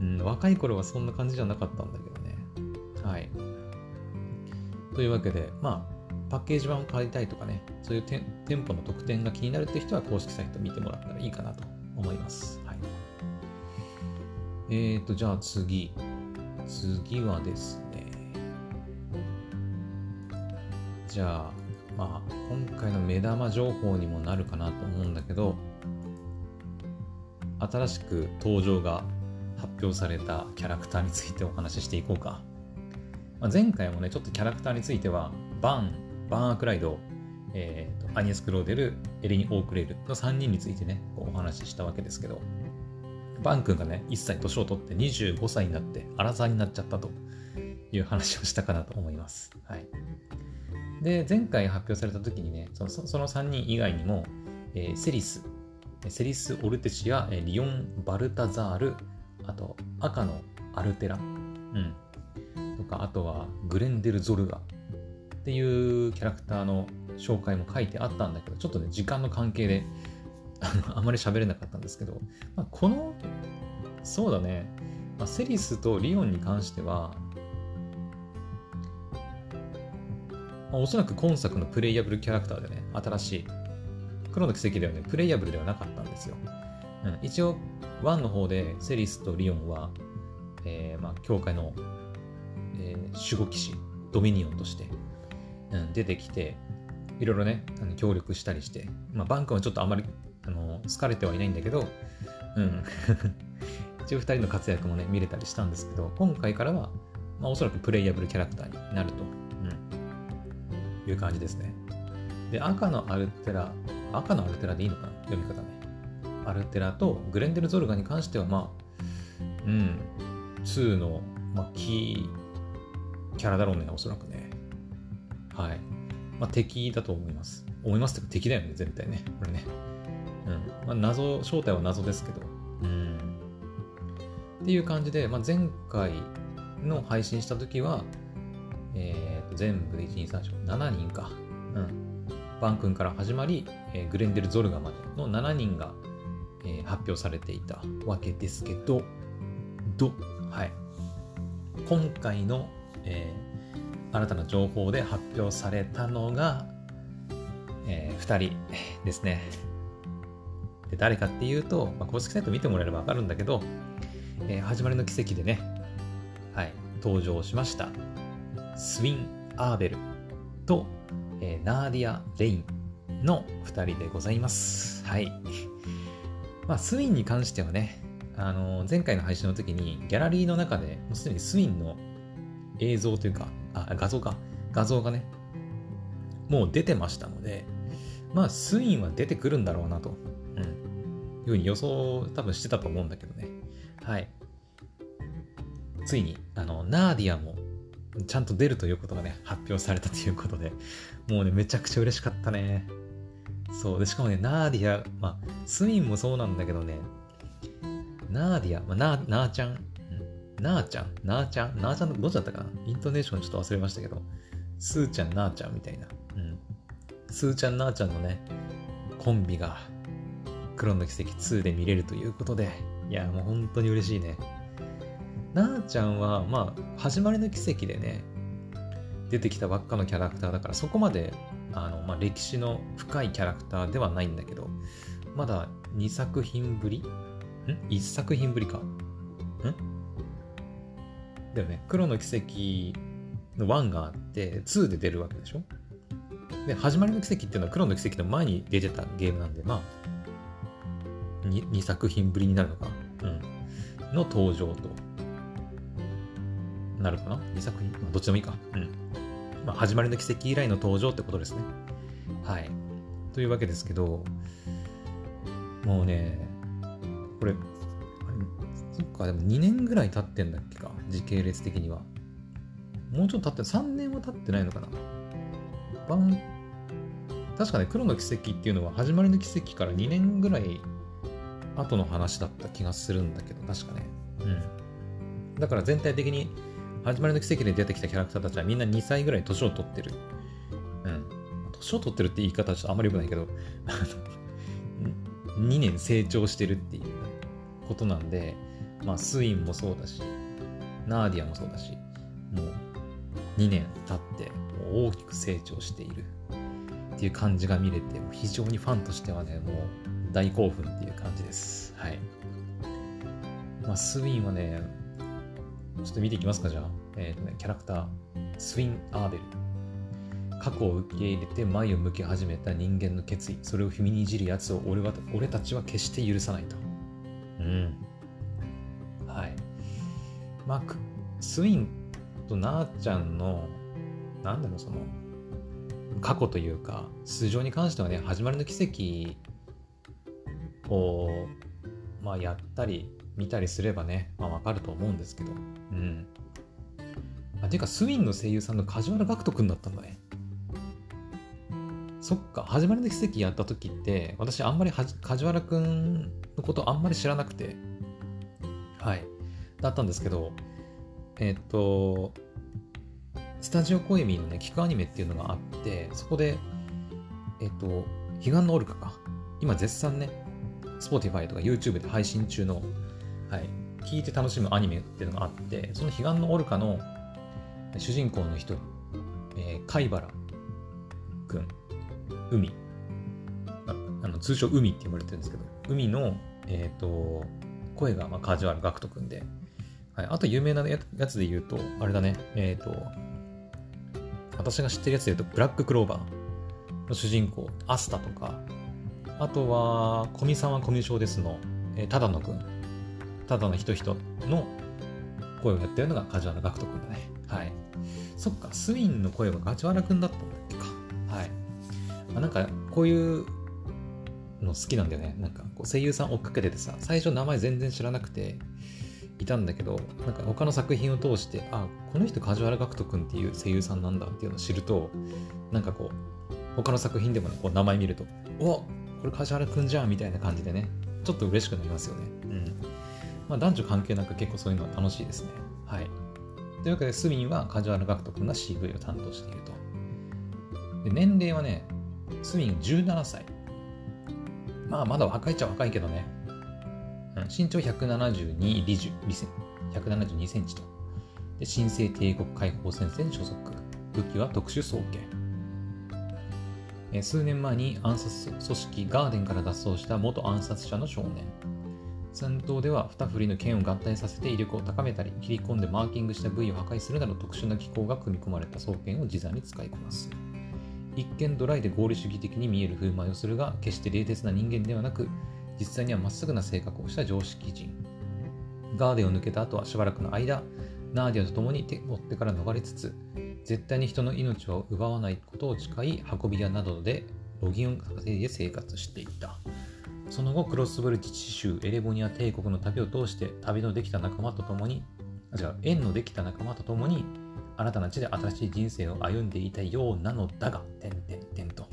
うん、若い頃はそんな感じじゃなかったんだけどね。はい。というわけで、まあ、パッケージ版を買いたいとかね、そういう店舗の特典が気になるって人は公式サイト見てもらったらいいかなと思います。えーと、じゃあ次。次はですね、じゃあ、まあ、今回の目玉情報にもなるかなと思うんだけど、新しく登場が発表されたキャラクターについてお話ししていこうか。まあ、前回もね、ちょっとキャラクターについては、バン、バンアクライド、えーと、アニエス・クローデル、エレニ・オークレールの3人についてね、お話ししたわけですけど、バン君がね、1歳年を取って25歳になって、アラザーになっちゃったという話をしたかなと思います。はい。で、前回発表された時にね、そのその3人以外にも、えー、セリス、セリス・オルテチやリオン・バルタザール、あと赤のアルテラ、うん、とか、あとはグレンデル・ゾルガっていうキャラクターの紹介も書いてあったんだけど、ちょっとね、時間の関係で *laughs* あまり喋れなかったんですけど、まあ、この、そうだね、まあ、セリスとリオンに関しては、まあ、おそらく今作のプレイヤブルキャラクターでね、新しい。黒の奇跡ではね、プレイヤブルではなかったんですよ。うん、一応、1の方でセリスとリオンは、えー、まあ、教会の、えー、守護騎士、ドミニオンとして、うん、出てきて、いろいろね、協力したりして、まあ、バンクはちょっとあまり、あの、好かれてはいないんだけど、うん。*laughs* 一応2人の活躍もね、見れたりしたんですけど、今回からは、まあ、おそらくプレイヤブルキャラクターになると、うん、いう感じですね。で、赤のアルテラ、赤のアルテラでいいのかな？読み方ね。アルテラとグレンデル・ゾルガに関しては、まあ、うん、2の、まあ、キーキャラだろうね、おそらくね。はい。まあ、敵だと思います。思いますって敵だよね、全体ね。これね。うん。まあ、謎、正体は謎ですけど。うん。っていう感じで、まあ、前回の配信した時は、えー、と全部で1、2、3、4、7人か。うん。バン君から始まり、えー、グレンデル・ゾルガまでの7人が、えー、発表されていたわけですけど、ど、はい。今回の、えー、新たな情報で発表されたのが、えー、2人ですね。で誰かっていうと、まあ、公式サイト見てもらえればわかるんだけど、えー、始まりの奇跡でね、はい、登場しました。スウィン・アーベルと、えー、ナーディア・レインの2人でございます。はい。*laughs* まあ、スウィンに関してはね、あのー、前回の配信の時にギャラリーの中でもうすでにスウィンの映像というか、あ、画像か、画像がね、もう出てましたので、まあ、スウィンは出てくるんだろうなと、いうふうに予想多分してたと思うんだけどね。はい。ついに、あの、ナーディアもちゃんと出るということがね、発表されたということで、もうね、めちゃくちゃ嬉しかったね。そう。で、しかもね、ナーディア、まあ、スウィンもそうなんだけどね、ナーディア、まあ、ナー、ナーちゃん、ナーちゃん、ナーちゃん、ナーちゃん、どっちだったかな？イントネーションちょっと忘れましたけど、スーちゃん、ナーちゃんみたいな。うん。スーちゃん、ナーちゃんのね、コンビが、クロンの奇跡2で見れるということで、いや、もう本当に嬉しいね。なーちゃんは、まあ、始まりの奇跡でね、出てきたばっかのキャラクターだから、そこまで、あの、まあ、歴史の深いキャラクターではないんだけど、まだ2作品ぶり？ん ?1 作品ぶりか。ん？だよね。黒の奇跡の1があって、2で出るわけでしょ？で、始まりの奇跡っていうのは黒の奇跡の前に出てたゲームなんで、まあ、2, 2作品ぶりになるのか？うん。の登場と。なるかな ?2 作品、まあ、どっちでもいいか。うん。まあ、始まりの奇跡以来の登場ってことですね。はい。というわけですけど、もうね、これ、そっか、でも2年ぐらい経ってんだっけか、時系列的には。もうちょっと経って、3年は経ってないのかな？番確かね、黒の奇跡っていうのは始まりの奇跡から2年ぐらい後の話だった気がするんだけど、確かね。うん。だから全体的に始まりの奇跡で出てきたキャラクターたちはみんな2歳ぐらい年を取ってる。うん。年を取ってるって言い方はちょっとあんまり良くないけど、*laughs* 2年成長してるっていうことなんで、まあ、スインもそうだし、ナーディアもそうだし、もう2年経って大きく成長しているっていう感じが見れて、非常にファンとしてはね、もう大興奮っていう感じです。はい。まあ、スウィンはね、ちょっと見ていきますか、じゃあ。えっ、ー、とね、キャラクター、スウィン・アーベル。過去を受け入れて前を向き始めた人間の決意。それを踏みにじる奴を俺は俺たちは決して許さないと。うん。はい。まあ、スウィンとナーちゃんの、なんだろう、その、過去というか、素性に関してはね、始まりの奇跡を、まあ、やったり、見たりすればね、まあわかると思うんですけど。うん。あ、ていうか、スウィンの声優さんの梶原学人くんだったんだね。そっか、始まりの奇跡やった時って、私あんまり梶原くんのことあんまり知らなくて、はい。だったんですけど、えっ、と、スタジオコエミのね、聞くアニメっていうのがあって、そこで、えっ、と、彼岸のオルカか。今絶賛ね、Spotify とか YouTube で配信中の、はい、聞いて楽しむアニメっていうのがあって、その彼岸のオルカの主人公の人、えー、貝原くん、海あ。あの通称海って呼ばれてるんですけど、海の、えっ、ー、と、声が、まあ、カジュアルガクトくんで、はい、あと有名なやつで言うと、あれだね、えっ、ー、と、私が知ってるやつで言うと、ブラッククローバーの主人公、アスタとか、あとは、コミさんはコミュ障ですの、えー、ただのくん、ただの人人の声をやってるのが梶原学人くんだね。はい。そっか、スウィンの声は梶原くんだったんだっけか。はい。あ、なんか、こういうの好きなんだよね。なんか、こう声優さん追っかけててさ、最初名前全然知らなくて、いたんだけど、なんか他の作品を通して、あ、この人梶原学人くんっていう声優さんなんだっていうのを知ると、なんかこう、他の作品でもね、こう名前見ると、おこれ梶原くんじゃんみたいな感じでね、ちょっと嬉しくなりますよね。うん。まあ男女関係なく結構そういうのは楽しいですね。はい。というわけで、スミンは梶原学人くんが CV を担当していると。で、年齢はね、スミン17歳。まあまだ若いっちゃ若いけどね。身長172リジュ、リセ172センチと。で、新生帝国解放戦線所属。武器は特殊装甲。数年前に暗殺組織ガーデンから脱走した元暗殺者の少年。戦闘では2振りの剣を合体させて威力を高めたり、切り込んでマーキングした部位を破壊するなど特殊な機構が組み込まれた装剣を自在に使いこなす。一見ドライで合理主義的に見える風舞いをするが、決して冷徹な人間ではなく、実際にはまっすぐな性格をした常識人。ガーデンを抜けた後はしばらくの間、ナーディアと共に手追ってから逃れつつ、絶対に人の命を奪わないことを誓い、運び屋などでロギンを稼いで生活していた。その後、クロスブル自治州エレボニア帝国の旅を通して、旅のできた仲間と共に、あ、違う、縁のできた仲間と共に、新たな地で新しい人生を歩んでいたようなのだが、てんてんてんと。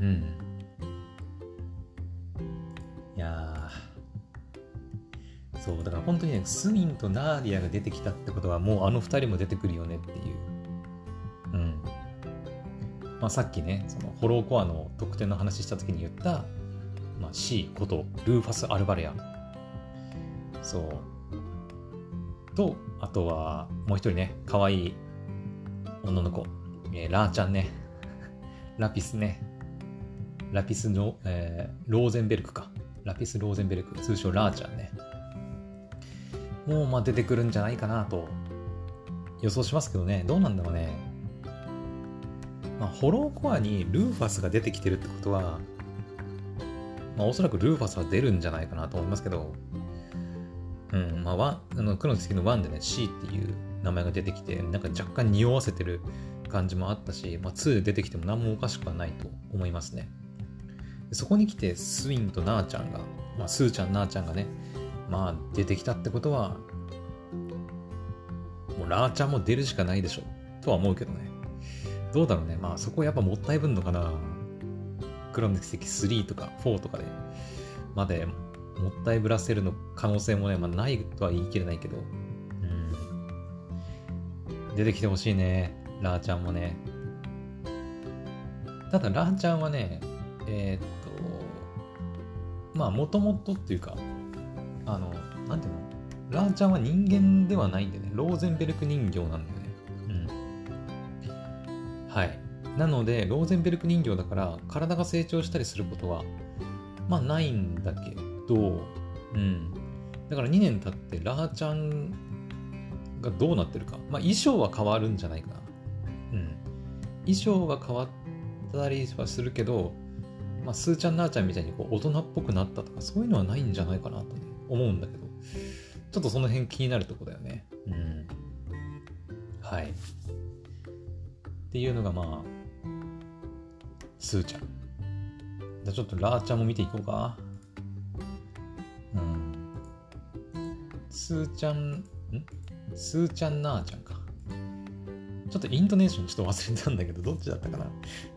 うん。いやそう、だから本当にね、スミンとナーディアが出てきたってことは、もうあの二人も出てくるよねっていう。うん。まあ、さっきね、そのホローコアの特典の話した時に言った、まあ、C ことルーファス・アルバレア。そう。と、あとはもう一人ね、可愛い女の子、えー、ラーちゃんね。*laughs* ラピスね。ラピスの、えー、ローゼンベルクか。ラピス・ローゼンベルク、通称ラーちゃんね。もうまあ出てくるんじゃないかなと予想しますけどね、どうなんだろうね。まあ、ホローコアにルーファスが出てきてるってことは、まあ、おそらくルーファスは出るんじゃないかなと思いますけど、うん、まあ、ワン、あの、クロノスキの1でね、C っていう名前が出てきて、なんか若干匂わせてる感じもあったし、まあ、2で出てきても何もおかしくはないと思いますね。そこに来て、スウィンとナーちゃんが、まあ、スーちゃん、ナーちゃんがね、まあ、出てきたってことは、もうラーちゃんも出るしかないでしょ、とは思うけどね。どうだろうね。まあ、そこはやっぱもったいぶんのかな。クロノ奇跡3とか4とかで、までもったいぶらせるの可能性もね、まあ、ないとは言い切れないけど、うん。出てきてほしいね。ラーちゃんもね。ただ、ラーちゃんはね、えー、っと、まあ、もともとっていうか、あの、なんていうの？ラーちゃんは人間ではないんでね、ローゼンベルク人形なんだよね。うん。はい。なので、ローゼンベルク人形だから、体が成長したりすることは、まあ、ないんだけど、うん。だから2年経って、ラーちゃんがどうなってるか。まあ、衣装は変わるんじゃないかな。うん。衣装が変わったりはするけど、まあ、スーちゃん、なーちゃんみたいにこう大人っぽくなったとか、そういうのはないんじゃないかなと、ね、思うんだけど、ちょっとその辺気になるとこだよね。うん。はい。っていうのがまあ、スーちゃん。じゃあちょっとラーちゃんも見ていこうか。うん。スーちゃん、ん？スーちゃんなーちゃんか。ちょっとイントネーションちょっと忘れたんだけど、どっちだったかな？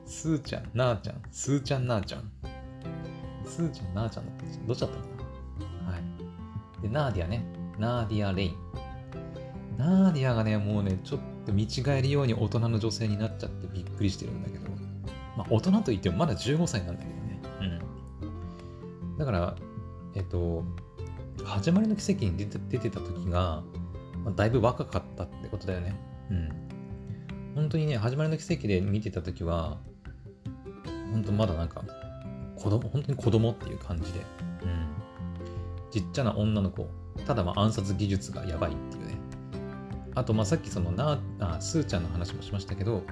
スーちゃん、なーちゃん、スーちゃん、なーちゃん。スーちゃん、なーちゃんだったどっちだったかな？はい。で、ナーディアね。ナーディア・レイン。ナーディアがね、もうね、ちょっと見違えるように大人の女性になっちゃってびっくりしてるんだけど、まあ大人といってもまだ15歳なんだけどね。うん。だから、えっと、始まりの奇跡に出て出てた時が、まあ、だいぶ若かったってことだよね。うん。本当にね、始まりの奇跡で見てた時は、本当まだなんか、子供、本当に子供っていう感じで、うん。ちっちゃな女の子、ただまあ暗殺技術がやばいっていうね。あと、まあ、さっきそのなあ、スーちゃんの話もしましたけど、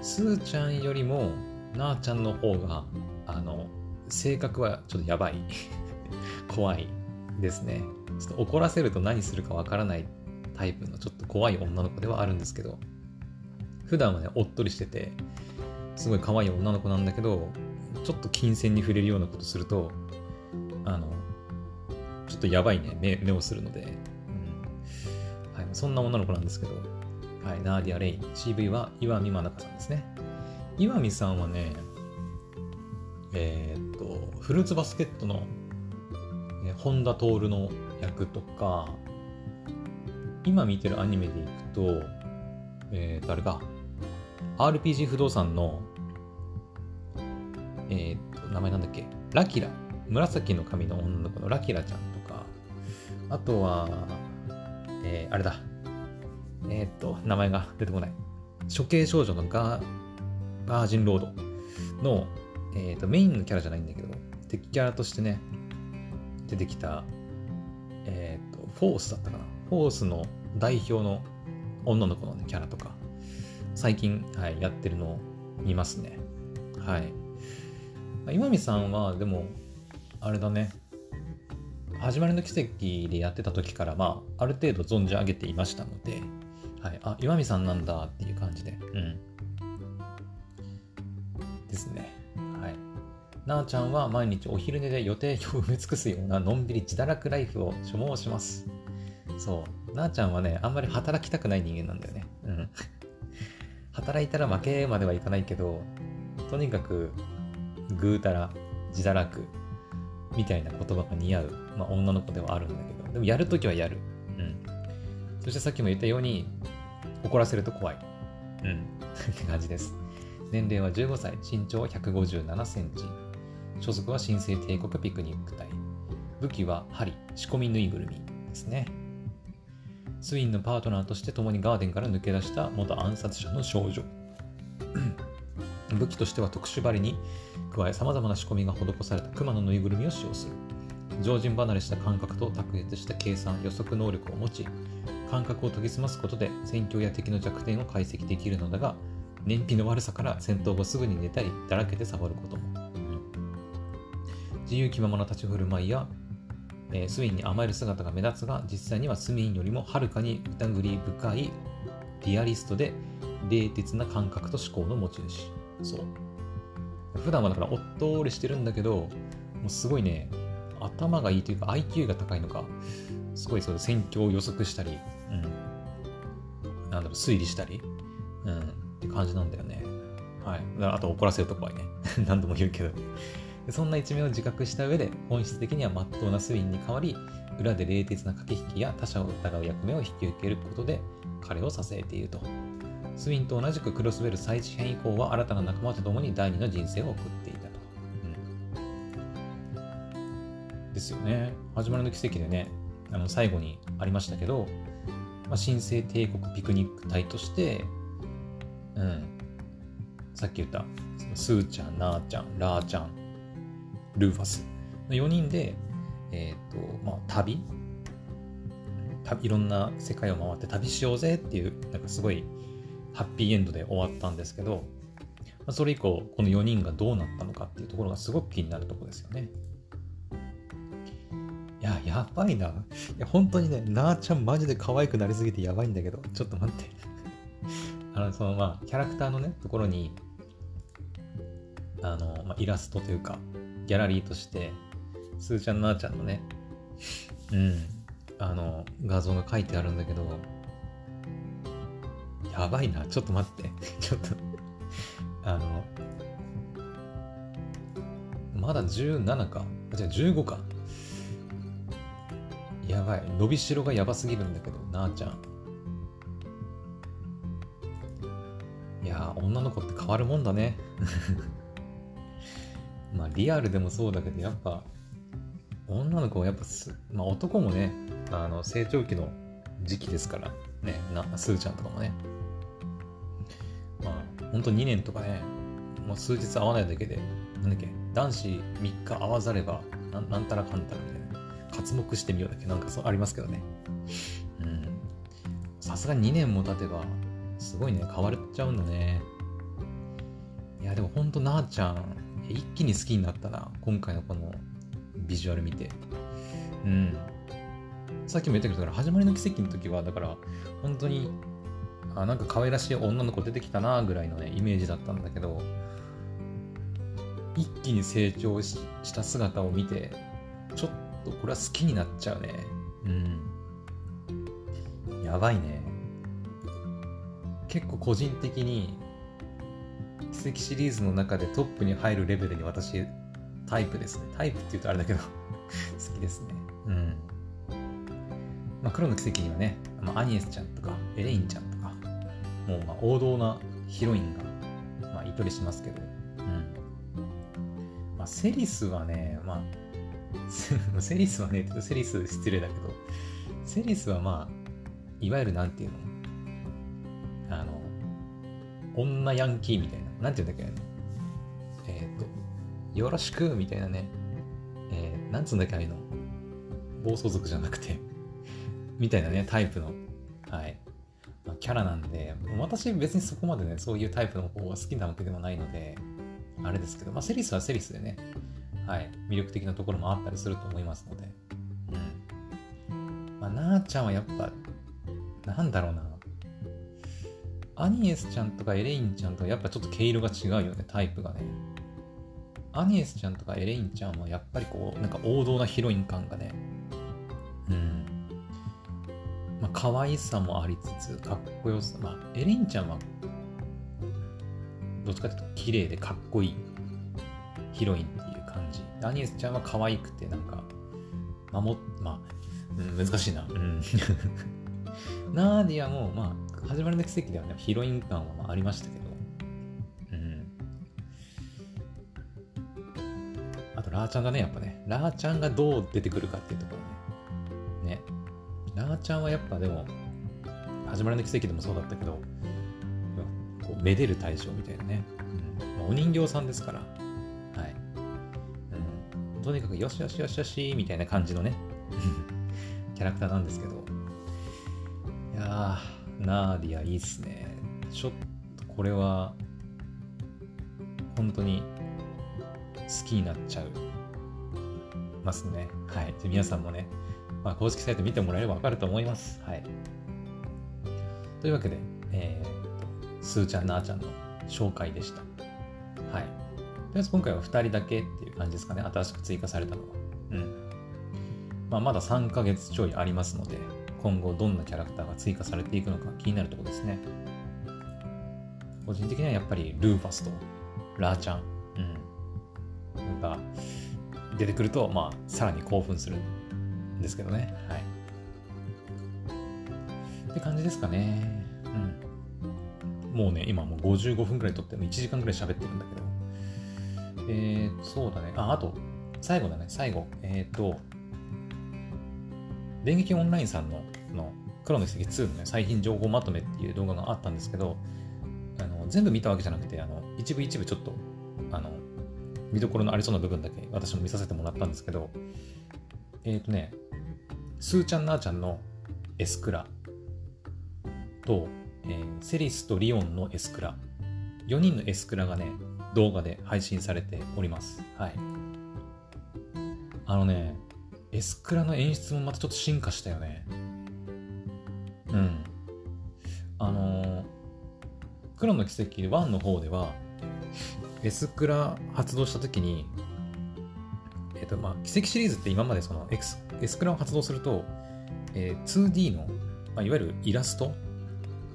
スーちゃんよりも、なあちゃんの方が、あの、性格はちょっとやばい。*laughs* 怖いですね。ちょっと怒らせると何するかわからないタイプのちょっと怖い女の子ではあるんですけど、普段はね、おっとりしてて、すごい可愛い女の子なんだけど、ちょっと金銭に触れるようなことすると、あの、ちょっとやばいね、目目をするので、はい、そんな女の子なんですけど、はい、ナーディア・レイン、CV は岩見真中さんですね。岩見さんはね、えー、っと、フルーツバスケットの、ね、本田徹の役とか、今見てるアニメでいくと、えー、誰か、RPG 不動産の、えー、っと、名前なんだっけ、ラキラ、紫の髪の女の子のラキラちゃん、あとは、えー、あれだ。えー、っと、名前が出てこない。処刑少女のガーバージンロードの、えー、っとメインのキャラじゃないんだけど、敵キャラとしてね、出てきた、えー、っと、フォースだったかな。フォースの代表の女の子の、ね、キャラとか、最近、はい、やってるのを見ますね。はい。岩見さんは、でも、あれだね、始まりの奇跡でやってた時から、まあ、ある程度存じ上げていましたので、はい、あ、岩見さんなんだっていう感じで、うん。ですね。はい。なあちゃんは毎日お昼寝で予定表を埋め尽くすようなのんびり自堕落ライフを所望します。そう。なあちゃんはね、あんまり働きたくない人間なんだよね。うん。*laughs* 働いたら負けまではいかないけど、とにかく、ぐうたら、自堕落、みたいな言葉が似合う、まあ、女の子ではあるんだけど、でもやるときはやる。うん。そしてさっきも言ったように、怒らせると怖い。うん。って感じです。年齢は15歳、身長は157センチ。所属は新生帝国ピクニック隊。武器は針、仕込みぬいぐるみですね。スインのパートナーとして共にガーデンから抜け出した元暗殺者の少女。武器としては特殊針に加え様々な仕込みが施された熊のぬいぐるみを使用する。常人離れした感覚と卓越した計算、予測能力を持ち、感覚を研ぎ澄ますことで戦況や敵の弱点を解析できるのだが、燃費の悪さから戦闘後すぐに寝たり、だらけてサボることも。自由気ままな立ち振る舞いや、えー、スウィンに甘える姿が目立つが、実際にはスミンよりもはるかに疑り深いリアリストで、冷徹な感覚と思考の持ち主。そう。普段はだからおっとりしてるんだけど、もうすごいね、頭がいいというか IQ が高いのか、すごいそう戦況を予測したり、うん。なんだろう、推理したり、うん、って感じなんだよね。はい。あと怒らせると怖いね。*laughs* 何度も言うけど。そんな一面を自覚した上で、本質的には真っ当なスウィンに代わり、裏で冷徹な駆け引きや他者を疑う役目を引き受けることで、彼を支えていると。スウィンと同じくクロスウェル再事変以降は新たな仲間と共に第二の人生を送っていたと。うん、ですよね。始まりの奇跡でね、あの最後にありましたけど、まあ、新生帝国ピクニック隊として、うん、さっき言った、スーちゃん、ナーちゃん、ラーちゃん、ルーファスの4人で、えっ、ー、と、まあ、旅いろんな世界を回って旅しようぜっていう、なんかすごいハッピーエンドで終わったんですけど、まそれ以降、この4人がどうなったのかっていうところがすごく気になるとこですよね。いや、やばいな。いや、本当にね、なーちゃんマジで可愛くなりすぎてやばいんだけど、ちょっと待って。*laughs* あの、そのまあ、キャラクターのね、ところに、あの、まあ、イラストというか、ギャラリーとして、すーちゃん、なーちゃんのね、うん、あの、画像が書いてあるんだけど、やばいな。ちょっと待って。*laughs* ちょっとあの、まだ17か。じゃあ15か。やばい。伸びしろがやばすぎるんだけど、なあちゃん。いや女の子って変わるもんだね。*laughs* まあ、リアルでもそうだけど、やっぱ、女の子はやっぱす、まあ男もね、あの、成長期の時期ですから、ね、な、すーちゃんとかもね。まあ、ほんと2年とかね、もう数日会わないだけで、なんだっけ、男子3日会わざれば、ななんたらかんたらみたいな。活目してみようだけなんかそうありますけどね。うん。さすがに2年も経てば、すごいね、変わっちゃうんだね。いや、でもほんとなあちゃん、一気に好きになったな。今回のこのビジュアル見て。うん。さっきも言ったけど、だから始まりの奇跡の時は、だから、本当に、あ、なんか可愛らしい女の子出てきたなぐらいのね、イメージだったんだけど、一気に成長した姿を見て、ちょっとこれは好きになっちゃうね。うん。やばいね。結構個人的に奇跡シリーズの中でトップに入るレベルに私タイプですね。タイプって言うとあれだけど *laughs* 好きですね。うん。まあ、黒の奇跡にはね、まあ、アニエスちゃんとかエレインちゃんとか、もうまあ王道なヒロインが、まあ、いとりしますけど、うん。まあ、セリスはね、まあ、*laughs* セリスはねちょっと、セリス失礼だけど、セリスはまあ、いわゆるなんていうの？あの、女ヤンキーみたいな。なんて言うんだっけえっ、ー、と、よろしくみたいなね。えー、なんつうんだっけああいうの。暴走族じゃなくてみたいなね、タイプの、はい。まあ、キャラなんで、私別にそこまでね、そういうタイプの方が好きなわけでもないので、あれですけど、まあ、セリスはセリスでね、はい、魅力的なところもあったりすると思いますので、うん。まあ、なーちゃんはやっぱ、なんだろうな、アニエスちゃんとかエレインちゃんとはやっぱちょっと毛色が違うよね、タイプがね。アニエスちゃんとかエレインちゃんはやっぱりこう、なんか王道なヒロイン感がね、うん。まあ、可愛さもありつつ、かっこよさ、まあ、エレンちゃんは、どっちかというと綺麗でかっこいいヒロインっていう感じ。アニエスちゃんは可愛くて、なんか、守っ、まあ、うん、難しいな。うん。*laughs* ナーディアも、まあ、始まりの奇跡ではね、ヒロイン感はありましたけど、うん。あと、ラーちゃんがね、やっぱね、ラーちゃんがどう出てくるかっていうところね。ね。ラーちゃんはやっぱでも、始まりの奇跡でもそうだったけど、こうめでる対象みたいなね。うん、お人形さんですから、はい。うん、とにかく、よしよしよしよし、みたいな感じのね、*laughs* キャラクターなんですけど、いや、ナーディアいいっすね。ちょっとこれは、本当に好きになっちゃうますね。はい。皆さんもね、まあ、公式サイト見てもらえればわかると思います。はい。というわけで、えー、すーちゃん、なーちゃんの紹介でした。はい。とりあえず今回は2人だけっていう感じですかね。新しく追加されたのは。うん。まあ、まだ3ヶ月ちょいありますので、今後どんなキャラクターが追加されていくのか気になるところですね。個人的にはやっぱりルーファスとラーちゃん、うん、が出てくると、まあ、さらに興奮するんですけどね。はい。って感じですかね。うん。もうね、今もう55分くらい撮っても1時間くらい喋ってるんだけど。えー、そうだね。あ、あと、最後だね、最後。えっ、ー、と、電撃オンラインさんのの黒の奇跡2の、ね、最新情報まとめっていう動画があったんですけど、あの全部見たわけじゃなくて、あの一部一部ちょっとあの見どころのありそうな部分だけ私も見させてもらったんですけど、えっ、ー、とね、スーちゃんなーちゃんのエスクラと、えー、セリスとリオンのエスクラ、4人のエスクラがね、動画で配信されております。はい。あのね、エスクラの演出もまたちょっと進化したよね。うん。あのー、黒の奇跡1の方では、エスクラ発動した時に、えっ、ー、と、まあ、奇跡シリーズって今までそのエクスエスクラを発動すると、えー、2D の、まあ、いわゆるイラスト、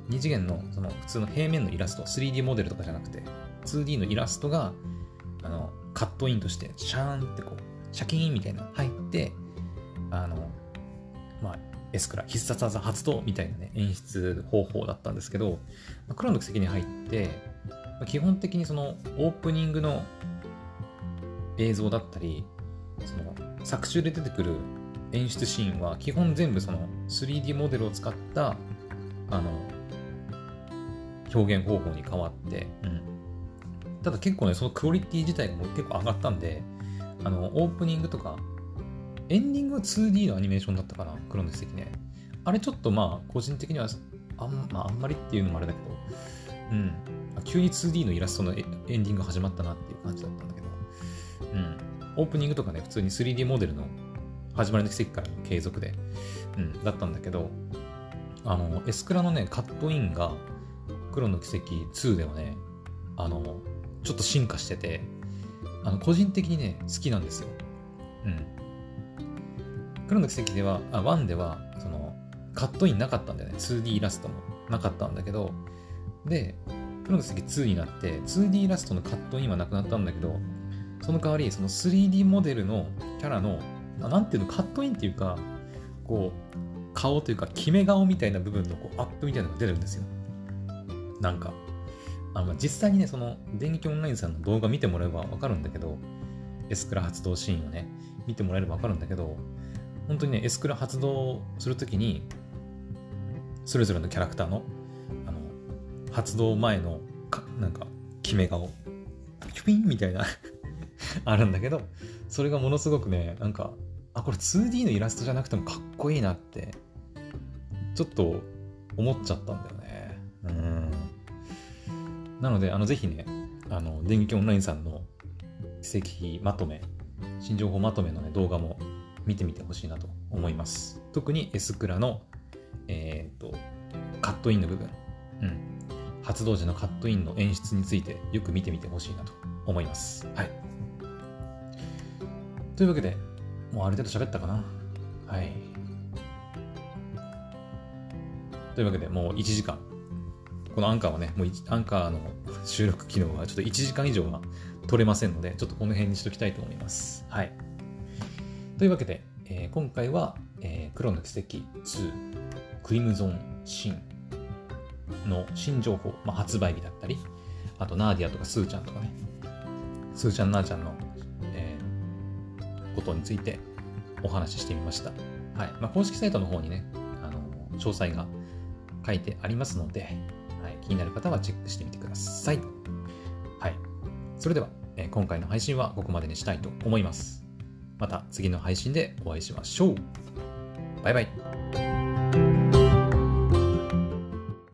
2次元のその普通の平面のイラスト、3D モデルとかじゃなくて、2D のイラストが、あの、カットインとして、シャーンってこう、シャキーンみたいな入って、あの、まあ、エスクラ、必殺技発動みたいなね、演出方法だったんですけど、まあ、黒の奇跡に入って、まあ、基本的にそのオープニングの映像だったり、その作中で出てくる演出シーンは基本全部その 3D モデルを使ったあの表現方法に変わって、うん、ただ結構ねそのクオリティ自体がもう結構上がったんであのオープニングとかエンディングは 2D のアニメーションだったかな黒の奇跡ねあれちょっとまあ個人的にはあん,、まあ、あんまりっていうのもあれだけどうん。急に 2D のイラストのエンディング始まったなっていう感じだったんだけどうん。オープニングとかね普通に 3D モデルの始まりの奇跡からの継続で、うん、だったんだけどあのエスクラのねカットインが黒の奇跡2ではねあのちょっと進化しててあの個人的にね好きなんですよ。うん。黒の奇跡ではあ1ではそのカットインなかったんだよね。2D イラストもなかったんだけどで黒の奇跡2になって 2D イラストのカットインはなくなったんだけどその代わりその 3D モデルのキャラのなんていうのカットインっていうかこう顔というか決め顔みたいな部分のこうアップみたいなのが出るんですよ。なんか。あまあ、実際にねその電撃オンラインさんの動画見てもらえばわかるんだけどエスクラ発動シーンをね見てもらえればわかるんだけど本当にねエスクラ発動するときにそれぞれのキャラクターのあの発動前のかなんか決め顔。キュピンみたいな。*laughs* あるんだけどそれがものすごくねなんかあこれ 2D のイラストじゃなくてもかっこいいなってちょっと思っちゃったんだよね。うん。なのであのぜひねあの電撃オンラインさんの奇跡まとめ新情報まとめの、ね、動画も見てみてほしいなと思います。特に S クラのえっ、とカットインの部分。うん。発動時のカットインの演出についてよく見てみてほしいなと思います。はい。というわけで、もうある程度喋ったかな。はい。というわけで、もう1時間。このアンカーはね、もうアンカーの *laughs* 収録機能はちょっと1時間以上は取れませんので、ちょっとこの辺にしときたいと思います。はい。というわけで、えー、今回は、えー、黒の奇跡2クリムゾンシンの新情報、まあ、発売日だったり、あとナーディアとかスーちゃんとかね、スーちゃんナーちゃんのことについてお話ししてみました。はいまあ、公式サイトの方にね、あの詳細が書いてありますので、はい、気になる方はチェックしてみてください。はい、それでは、え今回の配信はここまでにしたいと思います。また次の配信でお会いしましょう。バイバイ。